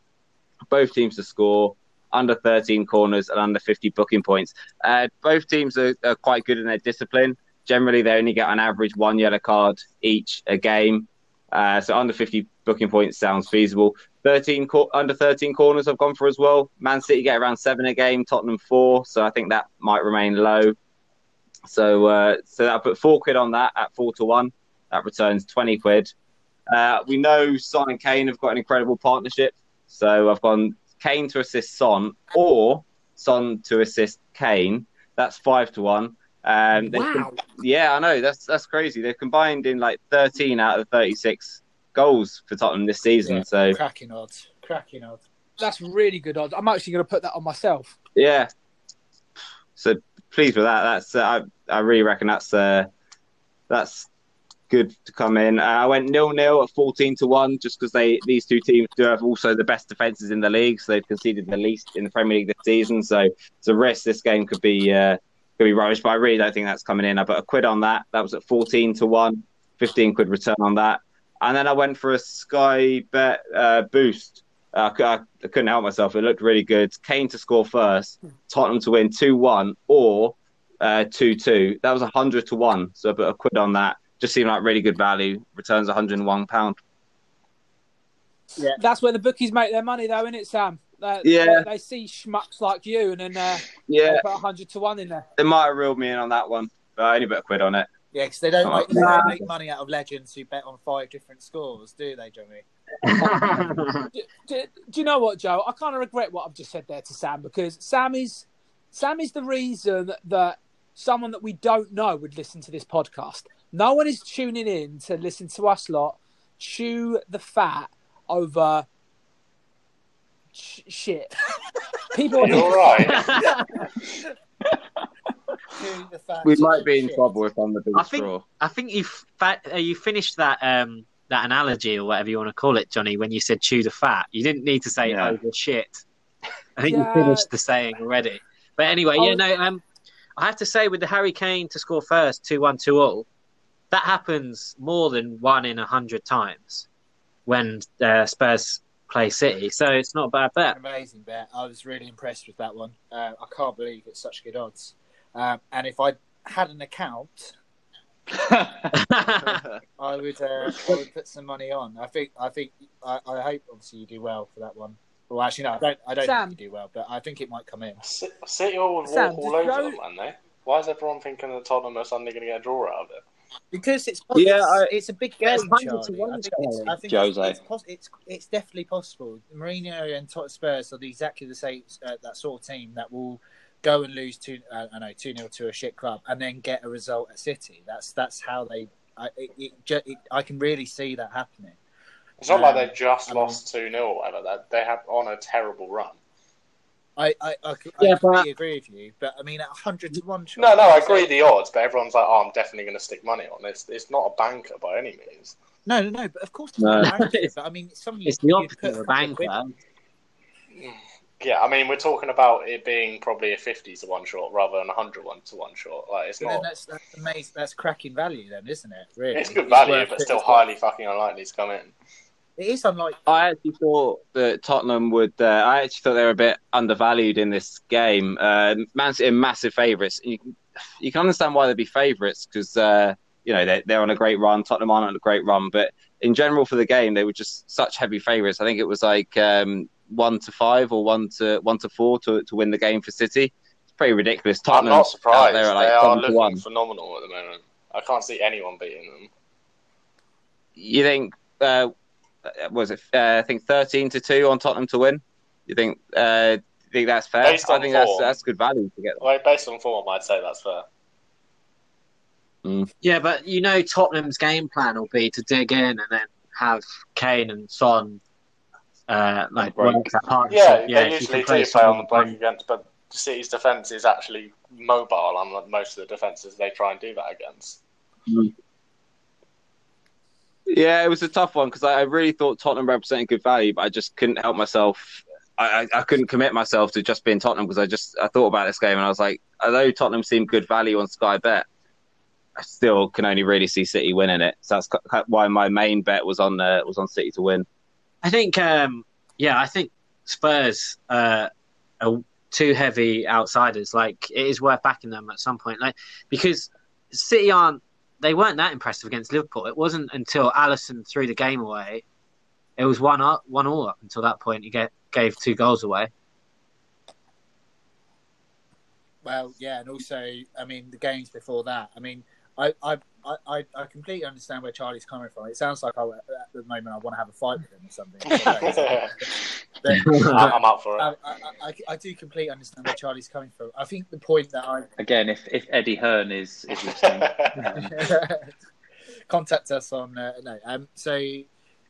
both teams to score, under 13 corners and under 50 booking points. Uh, both teams are, are quite good in their discipline. Generally, they only get on average one yellow card each a game. Uh, so under 50 booking points sounds feasible. 13 cor- under 13 corners I've gone for as well. Man City get around seven a game, Tottenham four, so I think that might remain low. So uh, so I'll put four quid on that at four to one. That returns 20 quid. Uh, we know Son and Kane have got an incredible partnership. So I've gone Kane to assist Son or Son to assist Kane. That's five to one. Um, wow. yeah, I know. That's that's crazy. They've combined in like 13 out of 36 goals for Tottenham this season. Yeah. So Cracking odds. Cracking odds. That's really good odds. I'm actually going to put that on myself. yeah. So pleased with that. That's uh, I I really reckon that's uh, that's good to come in. Uh, I went nil nil at 14 to one just because they these two teams do have also the best defenses in the league. So they've conceded the least in the Premier League this season. So it's a risk. This game could be uh, could be rubbish, but I really don't think that's coming in. I put a quid on that. That was at 14 to one. 15 quid return on that. And then I went for a Sky Bet uh, boost. Uh, I, I couldn't help myself. It looked really good. Kane to score first, Tottenham to win 2 1 or 2 uh, 2. That was 100 to 1. So I put a quid on that. Just seemed like really good value. Returns £101. Yeah. That's where the bookies make their money, though, isn't it, Sam? They, Yeah. They, they see schmucks like you, and then uh, Yeah, they put hundred to one in there. they might have reeled me in on that one, but I only put a quid on it. Yeah, because they don't, Oh, make, they don't make money out of legends who bet on five different scores, do they, Johnny? Do, do, do you know what, Joe? I kind of regret what I've just said there to Sam because Sam is Sam is the reason that someone that we don't know would listen to this podcast. No one is tuning in to listen to us lot chew the fat over sh- shit. People, You all right? To We might be in trouble if I'm the big I think- straw. I think you fa- uh, you finished that um that analogy or whatever you want to call it, Johnny, when you said chew the fat. You didn't need to say Yeah. over shit. I think Yeah. you finished the saying already. But anyway, I yeah, was- no, um, I have to say with the Harry Kane to score first, two one, two all, that happens more than one in a hundred times when uh, Spurs play City. So it's not a bad bet. Amazing bet. I was really impressed with that one. Uh, I can't believe it's such good odds. Um, and if I had an account, I would uh, I would put some money on. I think I think I, I hope obviously you do well for that one. Well, actually, no, I don't. I don't Sam. think you do well, but I think it might come in. C- City all would walk Sam, all over Joe- them, man. They. Why is everyone thinking that Tottenham are suddenly going to get a draw out of it? Because it's Yeah, it's, I- it's a big game, it's 100 to Charlie. 1, I think it's, I think it's, Jose. it's, poss- it's it's definitely possible. Mourinho and Tot Spurs are exactly the same uh, that sort of team that will go and lose two uh, I know two 0 to a shit club and then get a result at City. That's that's how they. I it, it, it, I can really see that happening. It's not like Um, they've just I lost 2 0 or whatever. They, they have on a terrible run. I I, I, c- Yeah, I completely but- agree with you, but I mean at hundred to one. No, no, I agree the odds, but everyone's like, oh, I'm definitely going to stick money on this. It's not a banker by any means. No, no, no. But of course, it's No. a banker, but I mean, it's something It's you- the opposite of a banker. On. Yeah, I mean, we're talking about it being probably a 50 to 1 shot rather than a 100 one to 1 shot. Like, it's But not. that's that's amazing. That's cracking value, then, isn't it? Really, It's good value, worth but it. still It's highly fucking unlikely to come in. it is unlikely. I actually thought that Tottenham would. Uh, I actually thought they were a bit undervalued in this game. Uh, Man City are massive favourites. You, can- you can understand why they'd be favourites because uh, you know they're, they're on a great run. Tottenham aren't on a great run, but in general for the game, they were just such heavy favourites. I think it was like um, one to five or one to one to four to, to win the game for City. It's pretty ridiculous. I'm Tottenham not surprised. Out there at like they are looking one. phenomenal at the moment. I can't see anyone beating them. You think? Uh, was it? Uh, I think thirteen to two on Tottenham to win. You think? Uh, you think that's fair? Based I think that's form. that's good value to get. Well, based on form, I'd say that's fair. Yeah, but you know Tottenham's game plan will be to dig in and then have Kane and Son uh, like break. work that. Yeah, they you usually can do play on the break and- against, but City's defence is actually mobile, unlike most of the defences they try and do that against. Yeah, it was a tough one because I, I really thought Tottenham represented good value, but I just couldn't help myself. I, I, I couldn't commit myself to just being Tottenham because I just I thought about this game and I was like, although Tottenham seemed good value on Sky Bet, I still can only really see City winning it. So that's why my main bet was on uh, was on City to win. I think, um, yeah, I think Spurs uh, are too heavy outsiders. Like it is worth backing them at some point, like because City aren't. They weren't that impressive against Liverpool. It wasn't until Alisson threw the game away. It was one up, one all up until that point. He get, gave two goals away. Well, yeah, and also, I mean, the games before that. I mean, I, I, I, I- I completely understand where Charlie's coming from. It sounds like I, at the moment I want to have a fight with him or something. But, I'm I'm for it. I, I, I do completely understand where Charlie's coming from. I think the point that I Again, if, if Eddie Hearn is, is listening, um, contact us on uh, no. Um, so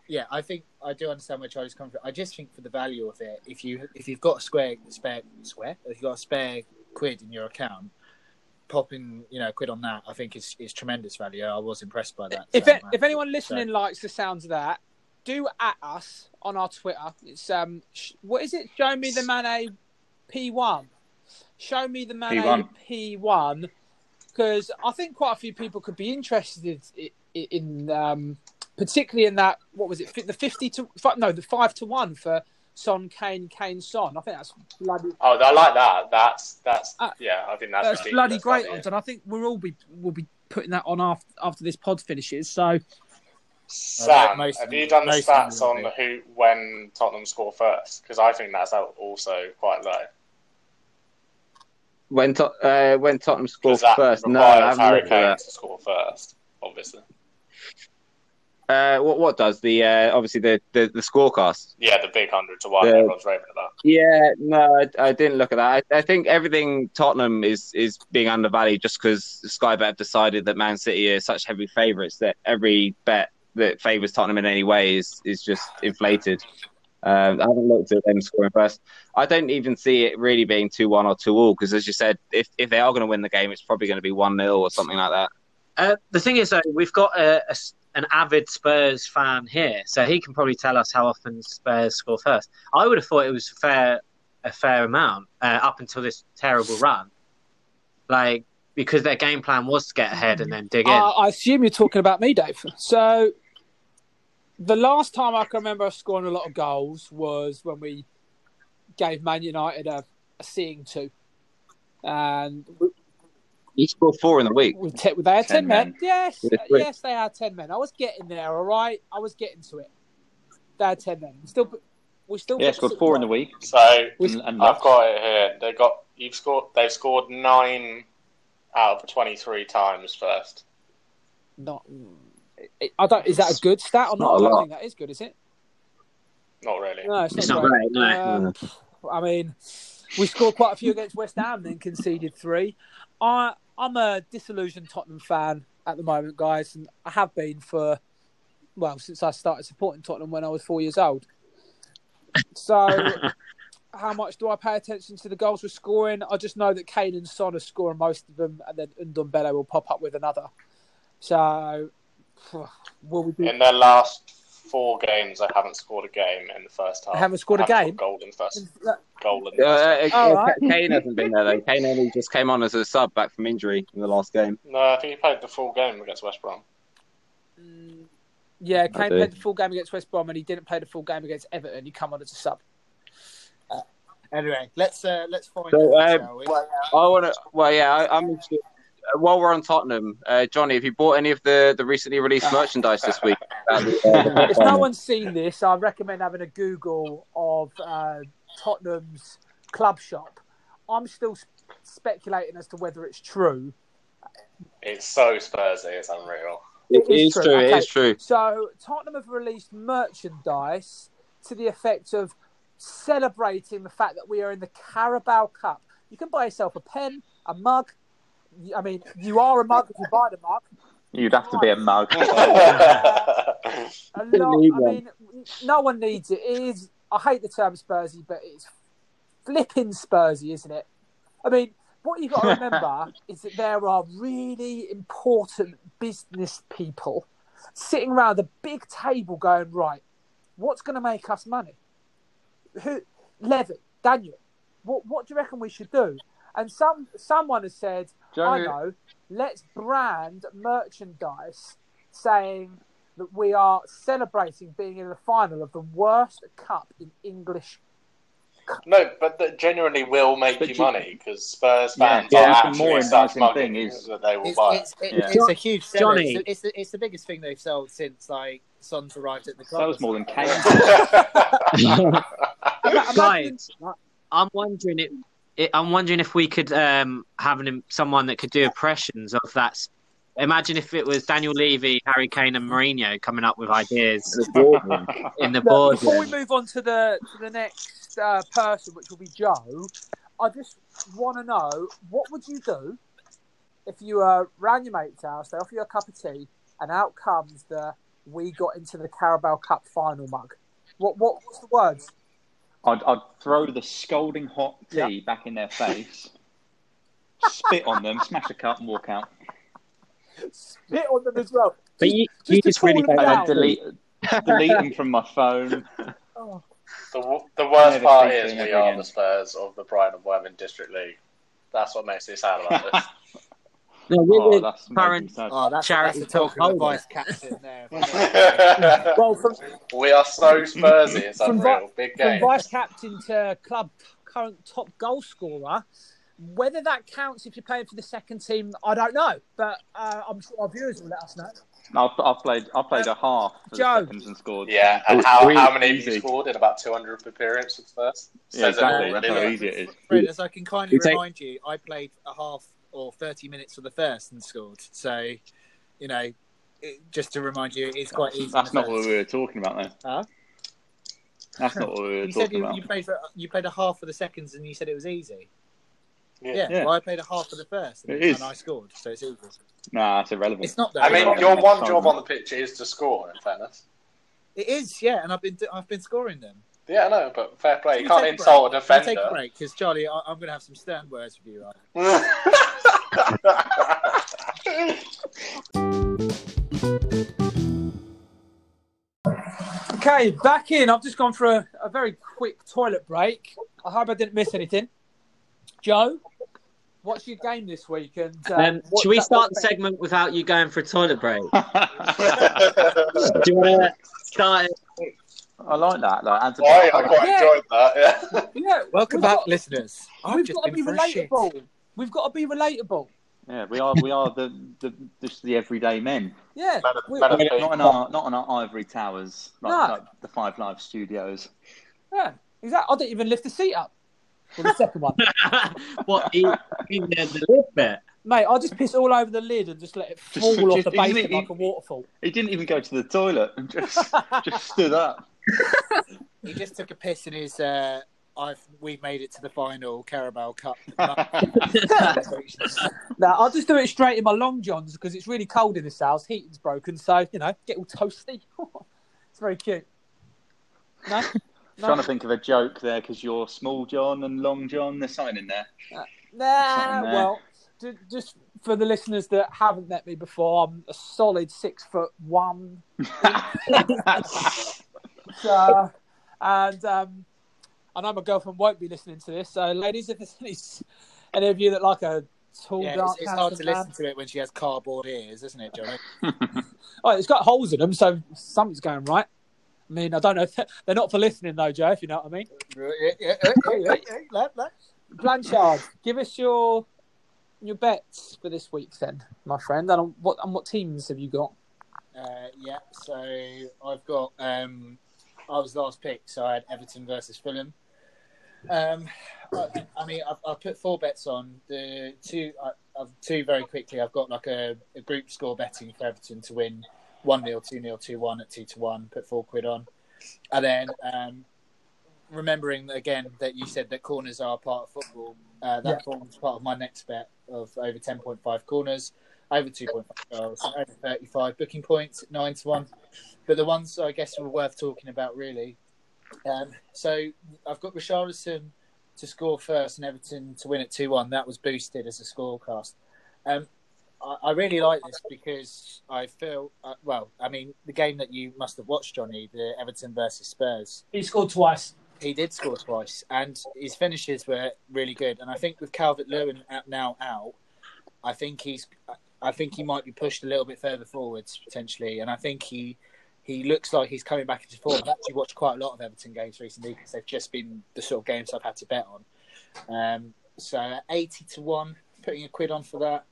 yeah, I think I do understand where Charlie's coming from. I just think for the value of it, if you if you've got a square spare square, if you've got a spare quid in your account, popping you know a quid on that, I think is is tremendous value. I was impressed by that. If So, it, if anyone listening so- likes the sounds of that, do at us on our Twitter. It's um, sh- what is it? Show me the Mane P one. Show me the Mane P1. Because I think quite a few people could be interested in, in um, particularly in that. What was it? The fifty to no, the five to one for Son Kane Kane Son. I think that's bloody Oh, I like that. That's that's Uh, yeah. I think that's, that's ridiculous bloody great value. odds, and I think we'll all be we'll be putting that on after after this pod finishes. So Sam, most have of you done the most of them stats will on who when Tottenham score first? Because I think that's also quite low. When Tot- uh, when Tottenham scored Because that first, no, I requires haven't Harry looked at Kane that. to score first, obviously. Uh, what what does the uh, obviously the, the the scorecast? Yeah, the big hundred to one. Yeah. Everyone's raving about. Yeah, no, I, I didn't look at that. I, I think everything Tottenham is is being undervalued just because Sky Bet have decided that Man City are such heavy favourites that every bet that favours Tottenham in any way is is just inflated. Um, I haven't looked at them scoring first. I don't even see it really being two one or two all because, as you said, if if they are going to win the game, it's probably going to be one 0 or something like that. Uh, the thing is, though, we've got a, a an avid Spurs fan here, so he can probably tell us how often Spurs score first. I would have thought it was fair, a fair amount uh, up until this terrible run, like because their game plan was to get ahead and then dig in. I, assume you're talking about me, Dave. So, the last time I can remember scoring a lot of goals was when we gave Man United a, a seeing to, and You scored four in the week. we te- they had ten, 10 men. men. Yes, yes, they had ten men. I was getting there. All right, I was getting to it. They had ten men. We still, put- we still yeah, scored four in the week. So And, and I've got it here. They got you've scored. They've scored nine out of twenty three times first. Not, I don't. Is that a good stat or Not not? a I don't think that is good. Is it? Not really. No, it's, It's not, not great. great, no. Um, I mean, we scored quite a few against West Ham, then conceded three. I I'm a disillusioned Tottenham fan at the moment, guys, and I have been for well since I started supporting Tottenham when I was four years old. So, how much do I pay attention to the goals we're scoring? I just know that Kane and Son are scoring most of them, and then Ndombele will pop up with another. So, will we be? In their last four games, I haven't scored a game in the first half. They haven't scored a Haven't game? goal in the first goal in the Uh, first half. uh, Oh, uh, right. Kane hasn't been there though. Kane only just came on as a sub back from injury in the last game. No, I think he played the full game against West Brom. Mm, Yeah, Kane played the full game against West Brom, and he didn't play the full game against Everton. He come on as a sub. Anyway, let's uh, let's find So, out, um, shall we? I want to. Well, yeah, I, I'm. interested- uh, While we're on Tottenham, uh, Johnny, have you bought any of the, the recently released merchandise this week? if no one's seen this, I recommend having a Google of uh, Tottenham's club shop. I'm still s- speculating as to whether it's true. It's so Spursy, it's unreal. It It is is true, true. Okay. is true. So Tottenham have released merchandise to the effect of celebrating the fact that we are in the Carabao Cup. You can buy yourself a pen, a mug. I mean, you are a mug if you buy the mug. You'd have to be a mug. A lot. I mean, no one needs it. It is. I hate the term Spursy, but it's flipping Spursy, isn't it? I mean, what you've got to remember is that there are really important business people sitting around the big table going, right, what's going to make us money? Who, Levy, Daniel, what, what do you reckon we should do? And some someone has said, I know, let's brand merchandise saying that we are celebrating being in the final of the worst cup in English. no, but that genuinely will make But you you- money because Spurs fans yeah, are that's the actually more such enticing thing is- that they will It's, buy. it's, it- Yeah. it's a huge seller. Johnny. It's, it's, the, it's the biggest thing they've sold since like Son's arrived at the club. sells more than Kane. Guys, I'm wondering if it, I'm wondering if we could um have an, someone that could do impressions of that. Imagine if it was Daniel Levy, Harry Kane, and Mourinho coming up with ideas in the Look, before we move on to the to the next uh, person, which will be Joe, I just want to know what would you do if you were round your mate's house, they offer you a cup of tea, and out comes the "We got into the Carabao Cup final" mug. What what what's the words? I'd, I'd throw the scalding hot tea back in their face, spit on them, smash a cup, and walk out. Spit on them as well. But Just- you, just you just really cool them And don't then down. delete, delete them from my phone. Oh. The, the worst Never part is we are again. the Spurs of the Brighton and Worthing District League. That's what makes it sound like this. No, we're oh, the that's made current- Oh, that's, Charity that's talk of the captain there. Well, from, we are so Spursy, it's From unreal. Big from vice captain to club current top goal scorer. Whether that counts if you're playing for the second team, I don't know, but uh, I'm sure our viewers will let us know. I've, I've played. I played a half for Joe. the seconds and scored. Yeah, and how, really how many have you scored in about 200 appearances first? Yeah, Says exactly. That's how easy it is. Fred, as I can kindly You take- remind you, I played a half or 30 minutes for the first and scored. So, you know, it, just to remind you, it's quite easy. That's not first. what we were talking about, though. Huh? That's not what we were You said talking you, about. you played for you played a half for the seconds and you said it was easy. Yeah. Yeah, Yeah. well, I played a half for the first and, It is. and I scored, so it's easy. Nah, that's irrelevant. It's not that. I mean, your one job on the pitch is to score, in fairness. It is, yeah, and I've been I've been scoring them. Yeah, I know, but fair play. You Can can't take a insult a break? Can we defender. Take a break because Charlie, I, I'm going to have some stern words with you. Right? Okay, back in. I've just gone for a, a very quick toilet break. I hope I didn't miss anything. Joe, what's your game this week? And uh, Um, should we that- start what- the segment without you going for a toilet break? Do you want to start it? I like that. Like, adds a Why? bit I quite Yeah. enjoyed that. Yeah. Yeah, Welcome we've back, got- listeners. I've We've just got to been be for shit. relatable. We've got to be relatable. Yeah, we are. We are the the just the everyday men. Yeah, Man of- man of we- Not in our not in our ivory towers like, No. like the Five Live Studios. yeah, exactly. I didn't even lift the seat up. Well, the second one, what in, in the, the lid bit? mate. I just piss all over the lid and just let it Just- fall off just- the isn't basement like a waterfall. He didn't even go to the toilet and just just stood up. He just took a piss in his. Uh, I've we've made it to the final Carabao Cup. Now I'll just do it straight in my long johns because it's really cold in this house. Heating's broken, so you know, get all toasty. it's very cute. No, no. Trying to think of a joke there because you're Small John and Long John. There's something in there. Nah, Something there. well, ju- just for the listeners that haven't met me before, I'm a solid six foot one. So, and um, I know my girlfriend won't be listening to this. So, ladies, if there's any, any of you that like a tall, Yeah, dark, it's, it's hard to man. listen to it when she has cardboard ears, isn't it, Johnny? Oh, it's got holes in them, so something's going right. I mean, I don't know. They're not for listening, though, Joe. If you know what I mean. Yeah, yeah, yeah, yeah, yeah, yeah, lad, lad. Blanchard, give us your your bets for this week, then, my friend. And what and what teams have you got? Uh, yeah, so I've got. Um, I was last pick, so I had Everton versus Fulham. Um, I, I mean, I've, I've put four bets on the two. I, I've two very quickly. I've got like a, a group score betting for Everton to win one 0 two 0 two one at two to one. Put four quid on, and then um, remembering again that you said that corners are part of football. Uh, that Yeah. forms part of my next bet of over ten point five corners over 2.5 goals, over 35 booking points, 9 to 1. But the ones I guess were worth talking about, really. Um, so I've got Richarlison to score first and Everton to win at 2 1. That was boosted as a scorecast. Um, I, I really like this because I feel, uh, well, I mean, the game that you must have watched, Johnny, the Everton versus Spurs He scored twice. he did score twice, and his finishes were really good. And I think with Calvert Lewin now out, I think he's, I think he might be pushed a little bit further forwards potentially. And I think he, he looks like he's coming back into form. I've actually watched quite a lot of Everton games recently because they've just been the sort of games I've had to bet on. Um, so eighty to one, putting a quid on for that.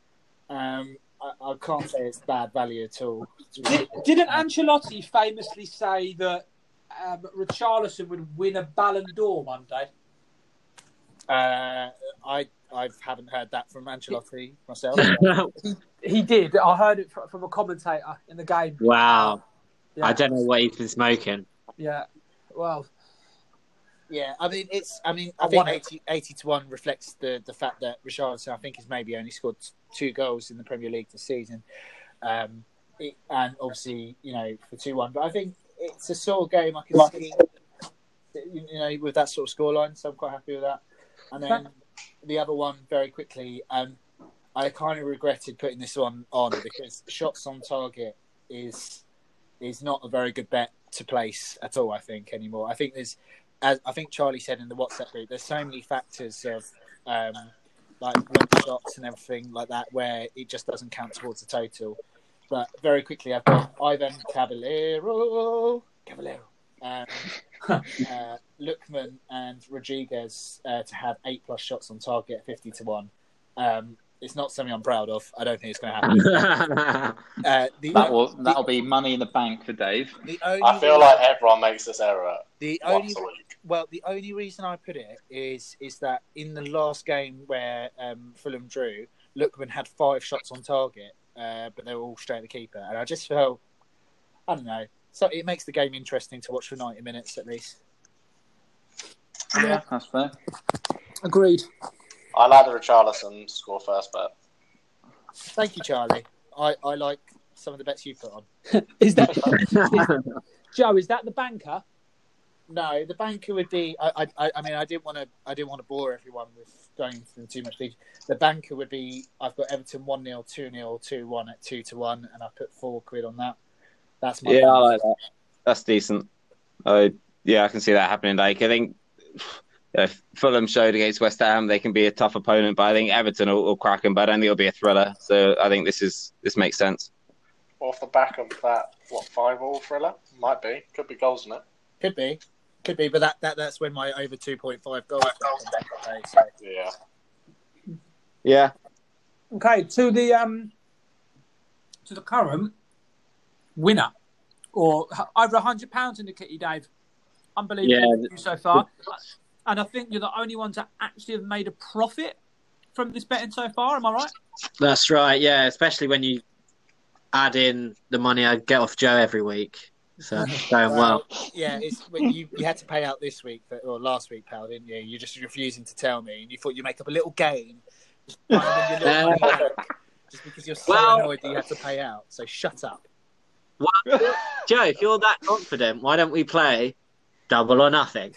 Um, I, I can't say it's bad value at all. Did, didn't Ancelotti famously say that um, Richarlison would win a Ballon d'Or one day? Uh, I I haven't heard that from Ancelotti myself. He did. I heard it from a commentator in the game. wow. Yeah. I don't know what he's been smoking. Yeah. Well, Yeah, I mean it's. I mean, I I think 80, 80 to one reflects the the fact that Richarlison, I think, has maybe only scored two goals in the Premier League this season, um, it, and obviously you know for two one. But I think it's a sort of game I can see, you know, with that sort of scoreline. So I'm quite happy with that. And then the other one, very quickly, um, I kind of regretted putting this one on because shots on target is is not a very good bet to place at all. I think anymore. I think there's as I think Charlie said in the WhatsApp group, there's so many factors of um, like shots and everything like that where it just doesn't count towards the total. But very quickly, I've got Ivan Cavaleiro, Cavaleiro, um, uh, Lookman and Rodriguez uh, to have eight plus shots on target, fifty to one. Um, it's not something I'm proud of. I don't think it's going to happen. Uh, the, That will that'll be money in the bank for Dave. the only I feel like everyone makes this error the only a week. Well, the only reason I put it is is that in the last game where um, Fulham drew, Lookman had five shots on target, uh, but they were all straight at the keeper, and I just felt, I don't know, so it makes the game interesting to watch for ninety minutes at least. Yeah, that's fair. agreed. I like the Richarlison score first bet. Thank you, Charlie. I, I like some of the bets you put on. Is that Joe? Is that the banker? No, the banker would be. I, I, I mean, I didn't want to. I didn't want to bore everyone with going into too much detail. The banker would be. I've got Everton one 0 two 0 two one at two to one, and I put four quid on that. That's my. Yeah, I like that. That's decent. I yeah, I can see that happening. Like I think if Fulham showed against West Ham, they can be a tough opponent, but I think Everton will, will crack them. But I don't think it'll be a thriller. So I think this is this makes sense. Off the back of that, what five all thriller might be, could be goals in it. Could be, could be, but that, that that's when my over two point five goals. comes into play, so. Yeah. Yeah, Okay, to the um, to the current winner, or over a hundred pounds in the kitty, Dave. Unbelievable Yeah. so far, and I think you're the only one to actually have made a profit from this betting so far. Am I right? That's right. Yeah, especially when you add in the money I get off Joe every week. So it's going well. yeah, it's when you you had to pay out this week for- or last week, pal, didn't you? You're just refusing to tell me, and you thought you'd make up a little gain, just, little back, just because you're so Well- annoyed that you had to pay out. So shut up. Joe, if you're that confident, why don't we play double or nothing?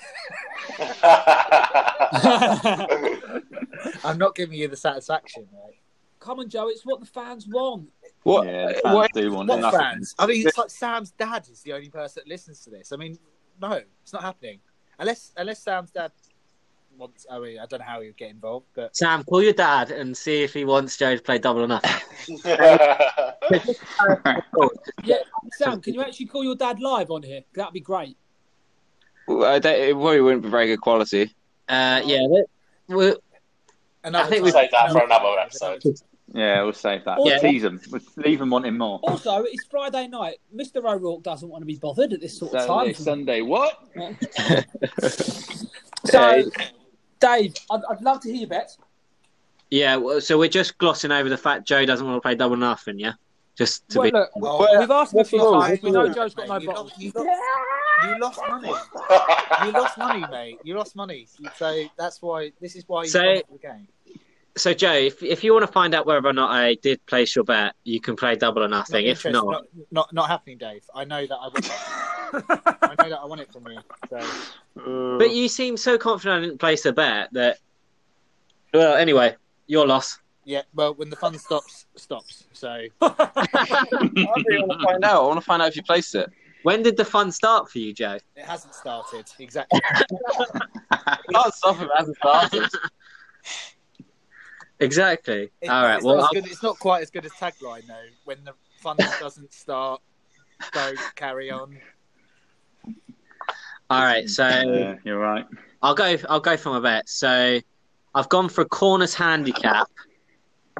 I'm not giving you the satisfaction, mate. Come on, Joe. It's what the fans want. what? Yeah, the fans what do want What nothing. fans? I mean, it's like Sam's dad is the only person that listens to this. I mean, no, it's not happening. Unless unless Sam's dad wants. I mean, I don't know how he would get involved, but Sam, call your dad and see if he wants Joe to play double or nothing. Yeah, Sam, can you actually call your dad live on here? That'd be great. Well, I don't, it probably wouldn't be very good quality. Uh, yeah, we- we- another I think time- we- Save that for another episode. Yeah, we'll save that. Yeah. Tease them. We'll leave them wanting more. Also, it's Friday night. Mr. O'Rourke doesn't want to be bothered at this sort of Saturday, time. Sunday, what? So, Dave, I'd, I'd love to hear your bets. yeah. well, So we're just glossing over the fact Joe doesn't want to play double nothing. Yeah, just to Well, be. look, Oh, we've asked him a few times. We know? Joe's got no You bottles. lost- you lost- you lost money. You lost money, mate. You lost money. So that's why. This is why you So- come the game. So Joe, if if you want to find out whether or not I did place your bet, you can play double or Not nothing. If not, not, not, not happening, Dave. I know that I want. It. I know that I want it from you. So mm. but you seem so confident I didn't place a bet that. Well, anyway, your loss. yeah. Well, when the fun stops, stops. So I really want to find out. I want to find out if you placed it. When did the fun start for you, Joe? it hasn't started exactly. Can't stop if it hasn't started. Exactly. It- All right. It's, Well, not good, it's not quite as good as tagline though. When the fun doesn't start, don't carry on. all right. So Yeah, you're right. I'll go. I'll go for my bet. So I've gone for a corners handicap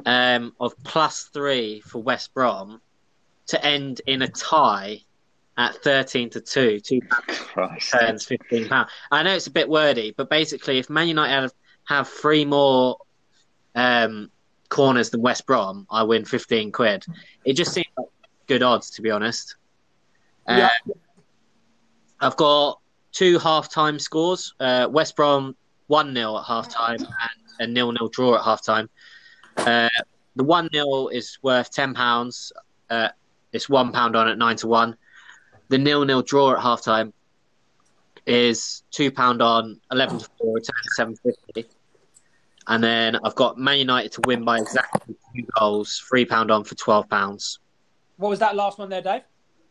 um, of plus three for West Brom to end in a tie at thirteen to two. Two Christ. turns fifteen pound. I know it's a bit wordy, but basically, if Man United have, have three more um, corners than West Brom, I win fifteen quid. It just seems like good odds, to be honest. Yeah. Uh, I've got two half-time scores. Uh, West Brom one 0 at half-time and a nil-nil draw at half-time. Uh, the one 0 is worth ten pounds. Uh, it's one pound on at nine to one. The nil-nil draw at half-time is two pound on eleven to four, return to seven fifty. And then I've got Man United to win by exactly two goals, three pound on for twelve pounds. What was that last one there, Dave?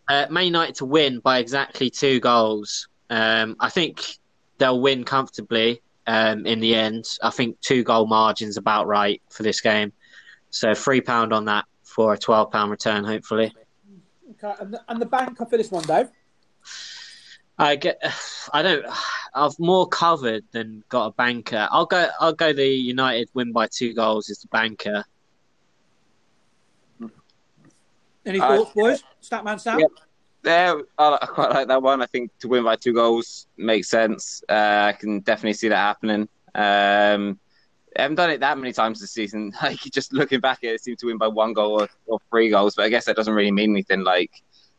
Uh, Man United to win by exactly two goals. Um, I think they'll win comfortably um, in the end. I think two goal margin's about right for this game. So three pound on that for a twelve pound return, hopefully. Okay, and the, and the banker for this one, Dave. I get. I don't. I've more covered than got a banker. I'll go. I'll go. The United win by two goals is the banker. Any Uh, thoughts, boys? Statman Sam? Yeah. Yeah, I, I quite like that one. I think to win by two goals makes sense. Uh, I can definitely see that happening. Um, I haven't done it that many times this season. Like just looking back at it, it seemed to win by one goal or, or three goals, but I guess that doesn't really mean anything. Like,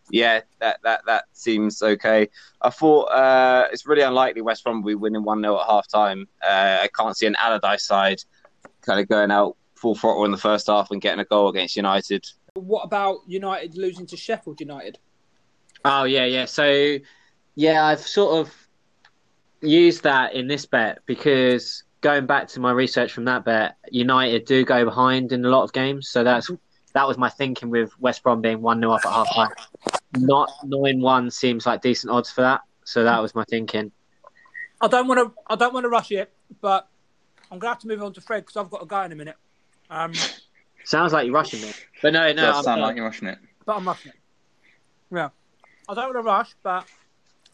yeah, that that that seems okay. I thought uh, it's really unlikely West Brom will be winning one 0 at half time. Uh, I can't see an Allardyce side kind of going out full throttle in the first half and getting a goal against United. What about United losing to Sheffield United? Oh yeah, yeah. So yeah, I've sort of used that in this bet because going back to my research from that bet, United do go behind in a lot of games. So that's that was my thinking with West Brom being one 0 up at half time. Not nine one seems like decent odds for that. So that was my thinking. I don't want to. I don't want to rush it, but I'm gonna have to move on to Fred because I've got a guy in a minute. Um, Sounds like you're rushing me, but no, no. Does I'm, sound like you're rushing it. but I'm rushing it. Yeah, I don't want to rush, but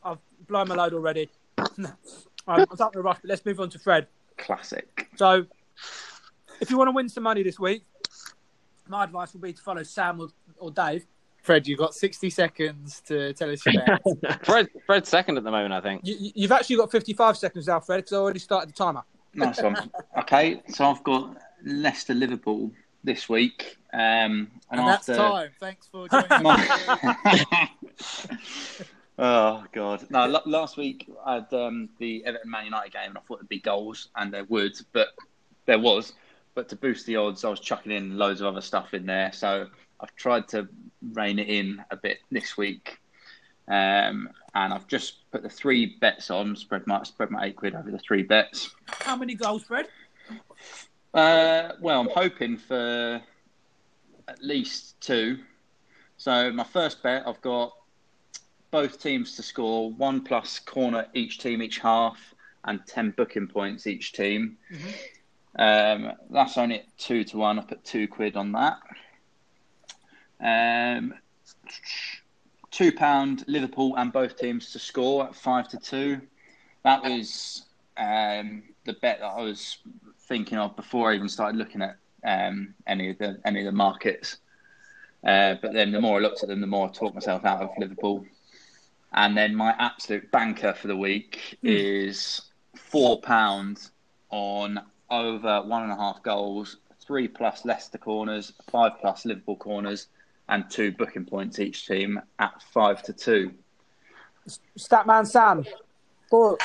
I've blown my load already. um, I don't want to rush, but let's move on to Fred. Classic. So, if you want to win some money this week, my advice will be to follow Sam or, or Dave. Fred, you've got 60 seconds to tell us your bet. Fred, Fred's second at the moment, I think. You, you- you've actually got 55 seconds now, Fred, because I already started the timer. Nice one. okay, so I've got Leicester Liverpool this week. Um, and, and that's after time. Thanks for joining us. My- oh god! No, l- last week I had um, the Everton Man United game, and I thought it'd be goals, and there would, but there was. But to boost the odds, I was chucking in loads of other stuff in there. So I've tried to rein it in a bit this week, um, and I've just put the three bets on. Spread my spread my eight quid over the three bets. How many goals, Fred? Uh, well, I'm hoping for at least two. So my first bet, I've got both teams to score one plus corner each team each half, and 10 booking points each team. Mm-hmm. Um, that's only two to one. I put two quid on that. Um, two pound Liverpool and both teams to score at five to two. That was um, the bet that I was thinking of before I even started looking at um, any of the any of the markets. Uh, but then the more I looked at them, the more I talked myself out of Liverpool. And then my absolute banker for the week is four pounds on over one and a half goals, three plus Leicester corners, five plus Liverpool corners, and two booking points each team at five to two. Statman Sam. Thought-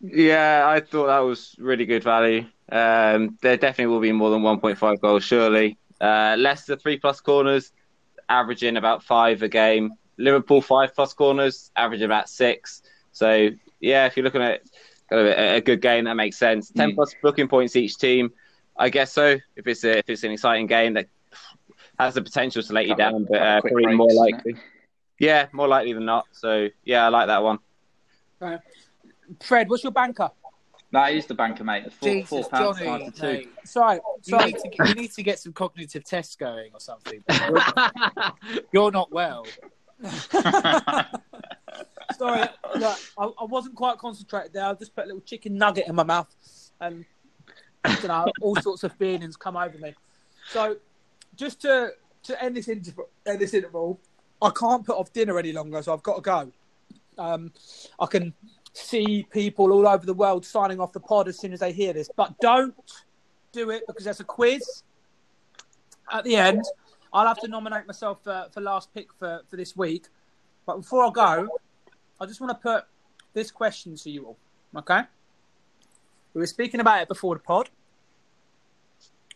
Yeah, I thought that was really good value. Um, there definitely will be more than 1.5 goals, surely. Uh, Leicester three plus corners, averaging about five a game. Liverpool five plus corners, average about six. So yeah, if you're looking at kind of a, a good game, that makes sense. Ten Mm. plus booking points each team, I guess so. If it's a, if it's an exciting game that has the potential to let you Couple- down, but uh, probably more breaks, isn't likely. Yeah, more likely than not. So yeah, I like that one. Fred, what's your banker? That is the banker, mate. The four, Jesus, four pounds Johnny, five to two. mate, Sorry, you sorry. need, to, you need to get some cognitive tests going or something. You're, you're not well. Sorry, I, I wasn't quite concentrated there. I just put a little chicken nugget in my mouth, and you know, all sorts of feelings come over me. So, just to to end this interval, end this interval, I can't put off dinner any longer, so I've got to go. Um, I can see people all over the world signing off the pod as soon as they hear this, but don't do it because there's a quiz at the end. I'll have to nominate myself for, for last pick for, for this week. But before I go, I just want to put this question to you all. Okay? We were speaking about it before the pod,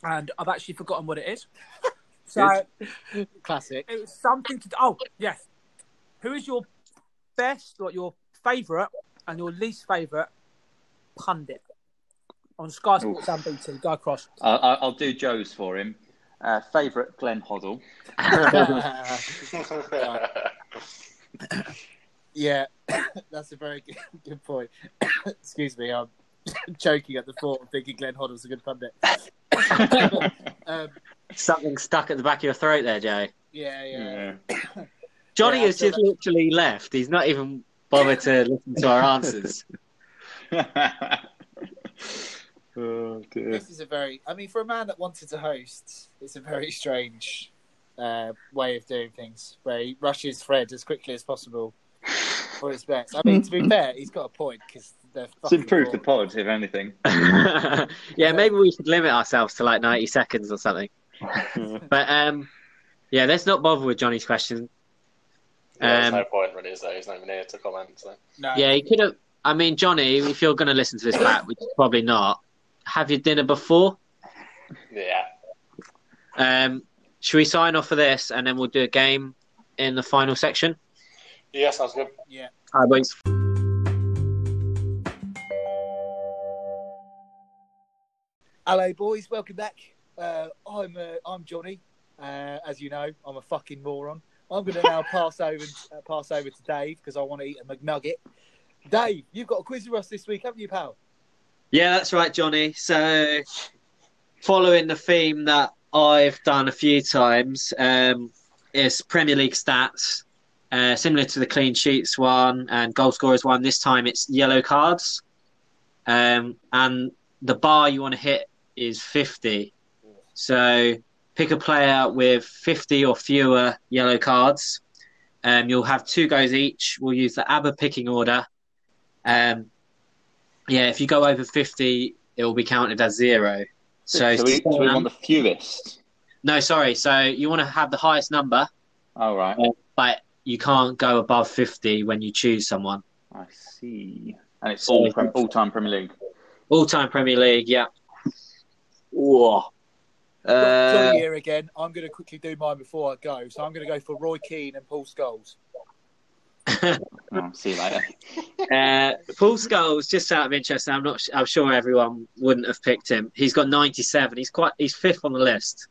and I've actually forgotten what it is. So Classic. it was something to. Oh, yes. Who is your best, or your favourite, and your least favourite pundit on Sky Sports and BT? Go across. I, I, I'll do Joe's for him. Uh, Favourite Glenn Hoddle. yeah, that's a very good, good point. Excuse me, I'm choking at the thought of thinking Glenn Hoddle's a good pundit. um, Something stuck at the back of your throat there, Joe. yeah, yeah. Yeah. Johnny Yeah, has so just literally left. He's not even bothered to listen to our answers. oh. This is a very, I mean, for a man that wanted to host, it's a very strange uh, way of doing things where he rushes Fred as quickly as possible for his bets. I mean, to be fair, he's got a point because they're It's fucking improved the boring. pod, if anything. yeah, maybe we should limit ourselves to like 90 seconds or something. But um, yeah, let's not bother with Johnny's question. Yeah, there's Um, no point really, is there? He's not even here to comment. So. No, Yeah, he could have. I mean, Johnny, if you're going to listen to this back, which is probably not, have your dinner before. Yeah. Um, should we sign off for this and then we'll do a game in the final section? Yeah, sounds good. yeah. All right, boys. Hello, boys. Welcome back. Uh, I'm uh, I'm Johnny. Uh, as you know, I'm a fucking moron. I'm going to now pass over uh, pass over to Dave because I want to eat a McNugget. Dave, you've got a quiz for us this week, haven't you, pal? Yeah, that's right, Johnny. So, following the theme that I've done a few times, um, is Premier League stats, uh, similar to the clean sheets one and goal scorers one. This time it's yellow cards, um, and the bar you want to hit is 50. So, pick a player with 50 or fewer yellow cards. Um, you'll have two goes each. We'll use the ABBA picking order. Um, yeah, if you go over 50, it will be counted as zero. So, So, we, so we want the fewest. no, sorry. So you want to have the highest number, All right. but you can't go above 50 when you choose someone. I see. And it's all prem- all-time Premier League. All time Premier League, yeah. Whoa. Uh, Johnny here again. I'm going to quickly do mine before I go. So I'm going to go for Roy Keane and Paul Scholes. Oh, see you later. uh, Paul Scholes, just out of interest, I'm not. I'm sure everyone wouldn't have picked him. He's got 97. He's quite. He's fifth on the list.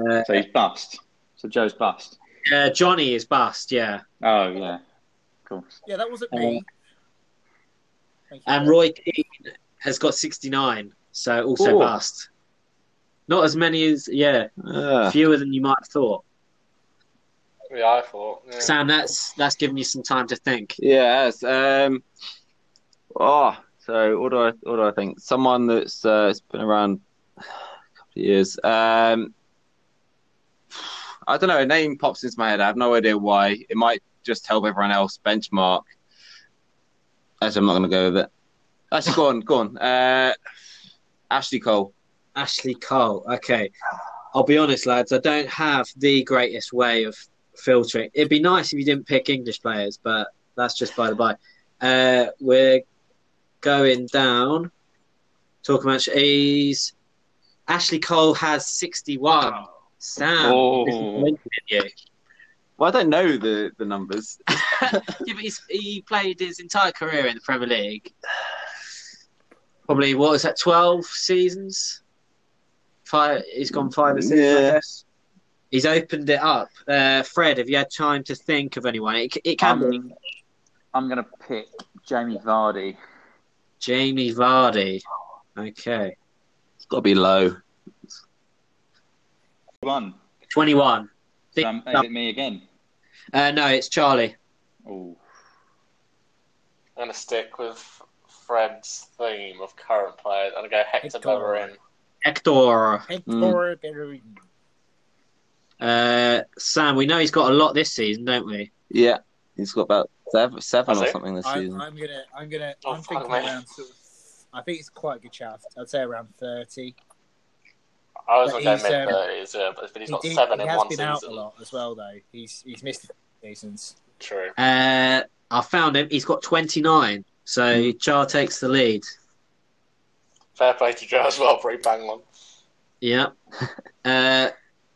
uh, So he's bust. So Joe's bust. uh, Johnny is bust. Yeah. Oh yeah. Cool. Yeah, that wasn't me. Thank. And Roy Keane has got 69, so also Ooh. bust. Not as many as, yeah, Ah. fewer than you might have thought. Yeah, I thought. Yeah. Sam, that's that's given you some time to think. Yeah, yes. Um, oh, so what do I what do I think? Someone that's uh, it's been around a couple of years. Um, I don't know. A name pops into my head. I have no idea why. It might just help everyone else benchmark. Actually, I'm not going to go with it. Actually, go on, go on. Uh, Ashley Cole. Ashley Cole. Okay. I'll be honest, lads. I don't have the greatest way of filtering. It'd be nice if you didn't pick English players, but that's just by the by. Uh, we're going down. Talking about he's Ashley Cole has sixty-one. Sam, Oh. Well, I don't know the the numbers. yeah, but he's, he played his entire career in the Premier League. Probably what was that? Twelve seasons. Five. He's gone five or six. I Yeah. Guess. He's opened it up. Uh, Fred, have you had time to think of anyone? It, it can be Um, I'm going to pick Jamie Vardy. Jamie Vardy. Okay, It's got to be low. One. twenty-one. Think- Um, is it me again? Uh, no, it's Charlie. Oh, I'm going to stick with Fred's theme of current players. I'm going to go Hector Hector. Bellerin. Hector. Hector Bellerin. Uh, Sam, we know he's got a lot this season, don't we? Yeah, he's got about seven, seven or something this I'm, season. I'm gonna, I'm gonna, Oh, I'm thinking me. around sort of. I think it's quite a good shout. I'd say around thirty. I was But going to he's, go um, mid 30s, yeah, but but he's He got did- seven he in has one been season. out a lot as well, though. He's he's missed a few seasons. True. Uh, I found him. He's got twenty-nine. So Char takes the lead. Fair play to Joe as well, pretty bang on. Yeah. Uh,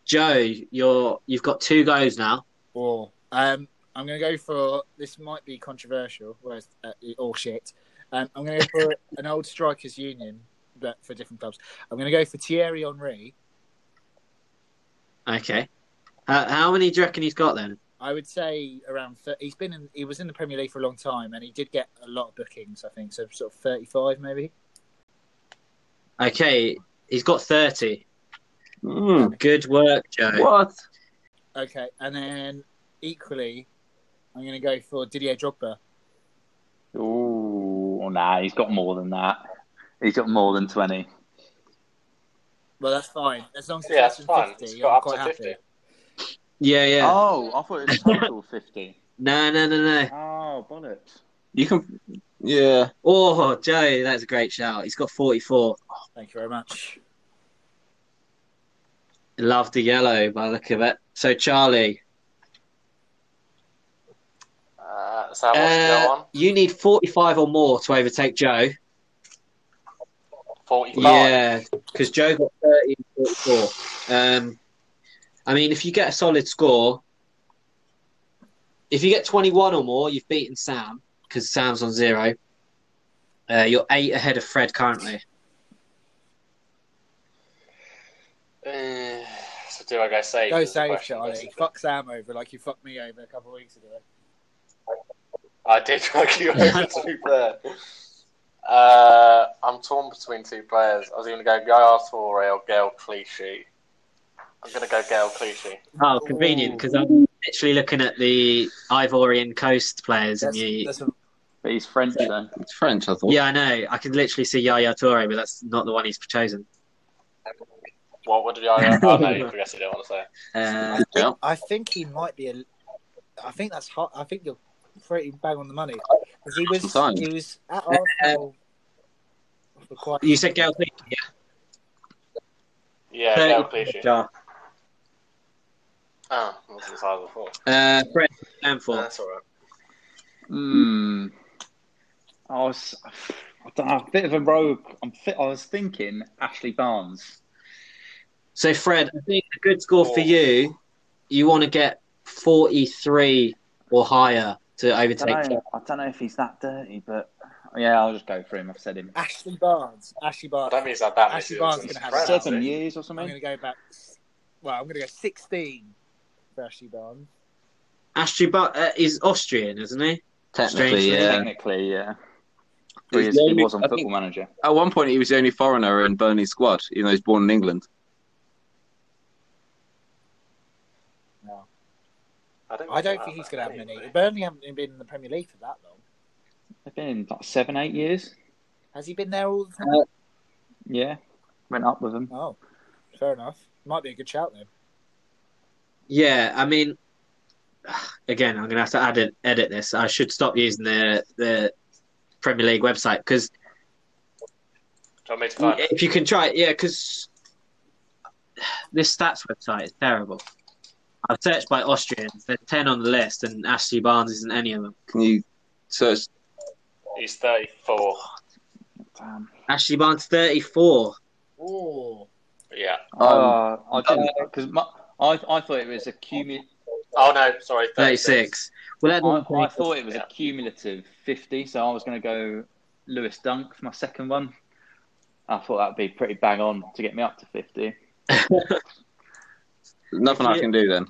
Joe, you're you've got two goes now. Or um, I'm gonna go for this. Might be controversial, whereas uh, or shit. Um, I'm gonna go for an old strikers union, but for different clubs. I'm gonna go for Thierry Henry. Okay. Uh, how many do you reckon he's got then? I would say around. Th- he's been in. He was in the Premier League for a long time, and he did get a lot of bookings. I think so. Sort of 35, maybe. Okay, he's got thirty. Hmm, Good work, Joe. what? Okay, and then equally, I'm going to go for Didier Drogba. Oh, nah, he's got more than that. He's got more than 20. Well, that's fine as long as it's Yeah, it's than 50. It's I'm quite happy. 50. Yeah, yeah. Oh, I thought it was total 50. No, no, no, no. Oh, bollocks. You can, yeah. Oh, Joe, that's a great shout. He's got forty-four. Thank you very much. Love the yellow by the look of it. So Charlie, Uh, so how much to go uh, you need forty-five or more to overtake Joe. 45. Yeah, because Joe got 30 and 44. Um, I mean, if you get a solid score, if you get 21 or more, you've beaten Sam because Sam's on zero. Uh, you're eight ahead of Fred currently. Uh, so do I go safe? Go is the safe, question, Charlie. basically. Fuck Sam over like you fucked me over a couple of weeks ago. I did fuck you over to be fair. Uh, I'm torn between two players. I was going to go Gael Toure or Gael Clichy. I'm going to go Gael Clichy. Oh, convenient because I'm literally looking at the Ivorian Coast players, and you. that's a, But he's French, though. It's French, I thought. Yeah, I know. I can literally see Yaya Toure, but that's not the one he's chosen. What, what did I? Oh, no, you guess you don't want to say. Uh, I, think, Yeah. I think he might be a. I think that's hot. I think you're pretty bang on the money. 'Cause he was Sometimes. he was at Arsenal for quite. you said Gael Clichy, yeah? Yeah, Thirty Gael Clichy. Jar. Oh, that's the size I thought. Uh, Fred, and for. That's all right. Hmm. I was, I don't know, a bit of a rogue. I'm fit. I was thinking Ashley Barnes. So, Fred, I think a good score for Oh. you, you want to get 43 or higher to I overtake. don't, know, I don't know if he's that dirty, but yeah, I'll just go for him. I've said him. Ashley Barnes. Ashley I Barnes. don't think he's had that many Ashley Barnes since gonna have seven has years or something. I'm going to go back. Well, I'm going to go 16 for Ashley Barnes. Ashley but uh, is Austrian, isn't he? Technically, Strangely. yeah. Technically, yeah. He, is, the he was on I think- Football Manager. At one point, he was the only foreigner in Burnley's squad, even though he's born in England. I don't, I don't think he's going to have many. Burnley haven't been in the Premier League for that long. They've been in like seven, eight years. Has he been there all the time? Uh, yeah, went up with them. Oh, fair enough. Might be a good shout then. Yeah, I mean, again, I'm gonna have to edit edit this. I should stop using the the Premier League website because Do you want me to find it? if you can try, it, yeah, because this stats website is terrible. I've searched by Austrians. There's ten on the list, and Ashley Barnes isn't any of them. Can you search? He's 34. Damn. Ashley Barnes, thirty-four. Oh, Yeah. Uh, I didn't because I I thought it was a cumulative. Oh, no, sorry. 36. Well, that I, I thought it was Yeah. a cumulative fifty, so I was going to go Lewis Dunk for my second one. I thought that'd be pretty bang on to get me up to fifty. Nothing I can do then.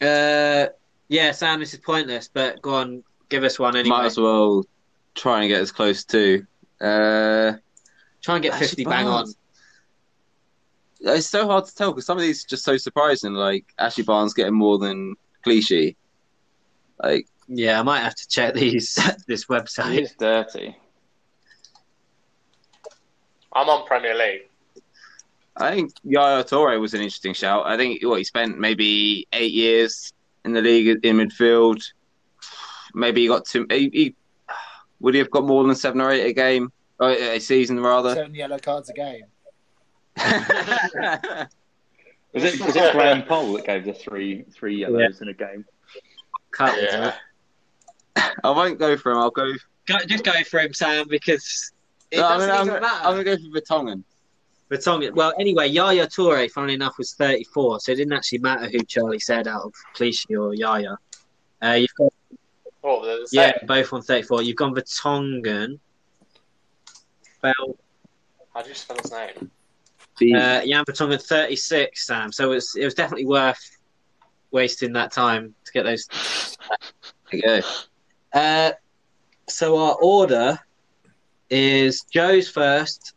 Uh, yeah, Sam, this is pointless, but go on, give us one anyway. Might as well try and get as close to. Uh, Try and get 50 bang on. It's so hard to tell because some of these are just so surprising. Like Ashley Barnes getting more than Clichy. Like Yeah, I might have to check these this website. It's dirty. I'm on Premier League. I think Yaya Toure was an interesting shout. I think what he spent maybe eight years in the league in midfield. Maybe he got two. He, he, would he have got more than seven or eight a game? Oh, or a season rather. seven yellow cards a game. Was it was it Graham Poll that gave the three three yellows in a game? Cut it. Yeah. I won't go for him. I'll go. Go, just go for him, Sam, because it No, I'm, doesn't gonna, I'm, even gonna, matter. I'm gonna go for Vertonghen. Vertonghen. Well, anyway, Yaya Toure, funnily enough, was 34, so it didn't actually matter who Charlie said out of Clichy or Yaya. Uh, you've got Oh, the yeah, both on 34. You've gone Vertonghen. Well, How do you spell his name? uh, Jan Vertonghen 36, Sam. So it was, it was definitely worth wasting that time to get those. There you go. Uh, so our order is Joe's first,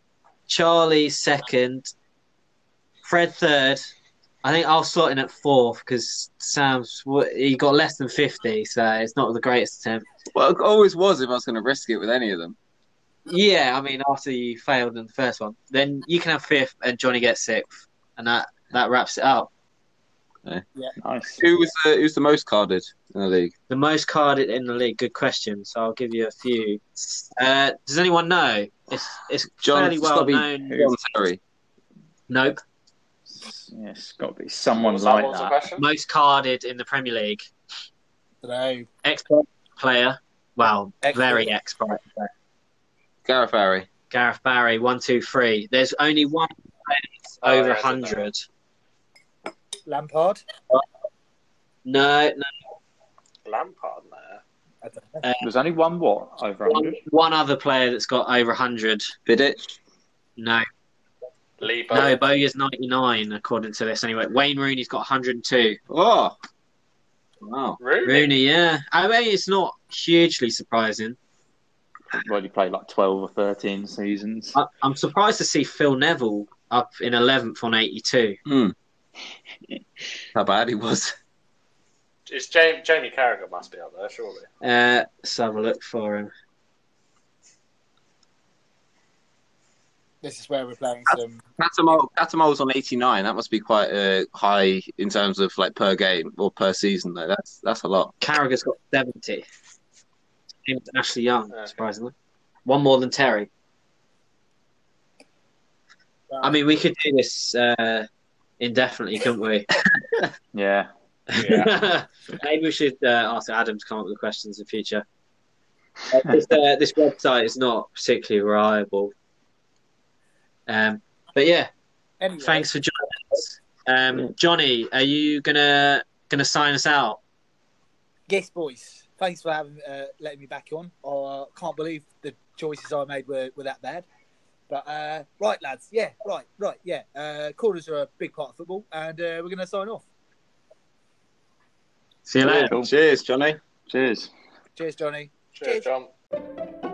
Charlie's second, Fred third. I think I'll slot in at fourth because Sam's he got less than fifty, so it's not the greatest attempt. Well, it always was if I was going to risk it with any of them. Yeah, I mean after you failed in the first one, then you can have fifth and Johnny gets sixth, and that that wraps it up. Nice. Who was the who's the most carded in the league? The most carded in the league. Good question. So I'll give you a few. Uh, does anyone know? It's it's John, fairly it's well gotta known. John Terry. Nope. Yeah, it's got to be someone What was that? like What was the that. most carded in the Premier League. Today, Expert player. Well, Expert. very expert. player. Gareth Barry. Gareth Barry, one, two, three. There's only one player Oh, over yeah, I 100. Lampard. No, no. Lampard there. I. There's only one what over One, hundred. one other player that's got over 100. Vidic. No. Lebo. No, Bowyer's 99, according to this anyway. Wayne Rooney's got 102. Oh. Wow. Rooney. Rooney, yeah. I mean, it's not hugely surprising. Well, he played like twelve or thirteen seasons. I, I'm surprised to see Phil Neville up in 11th on 82. Hmm. How bad he was. It's Jamie, Jamie Carragher must be up there, surely. Uh, let's have a look for him. This is where we're playing some. Cattermole, Cattermole's on 89. That must be quite uh, high in terms of like per game or per season, though. That's that's a lot. Carragher's got 70. Same as Ashley Young, Okay. surprisingly. One more than Terry. I mean, we could do this uh, indefinitely, couldn't we? Yeah. Yeah. Maybe we should uh, ask Adam to come up with questions in future. Uh, this, uh, this website is not particularly reliable. Um, but yeah, Anyway, thanks for joining us. Um, Johnny, are you gonna gonna sign us out? Yes, boys. Thanks for having uh, letting me back on. I uh, can't believe the choices I made were, were that bad. But uh, right, lads. Yeah, right, right. Yeah, uh, corners are a big part of football, and uh, we're going to sign off. See you later. Cool. Cheers, Johnny. Cheers. Cheers, Johnny. Cheers, Cheers. John.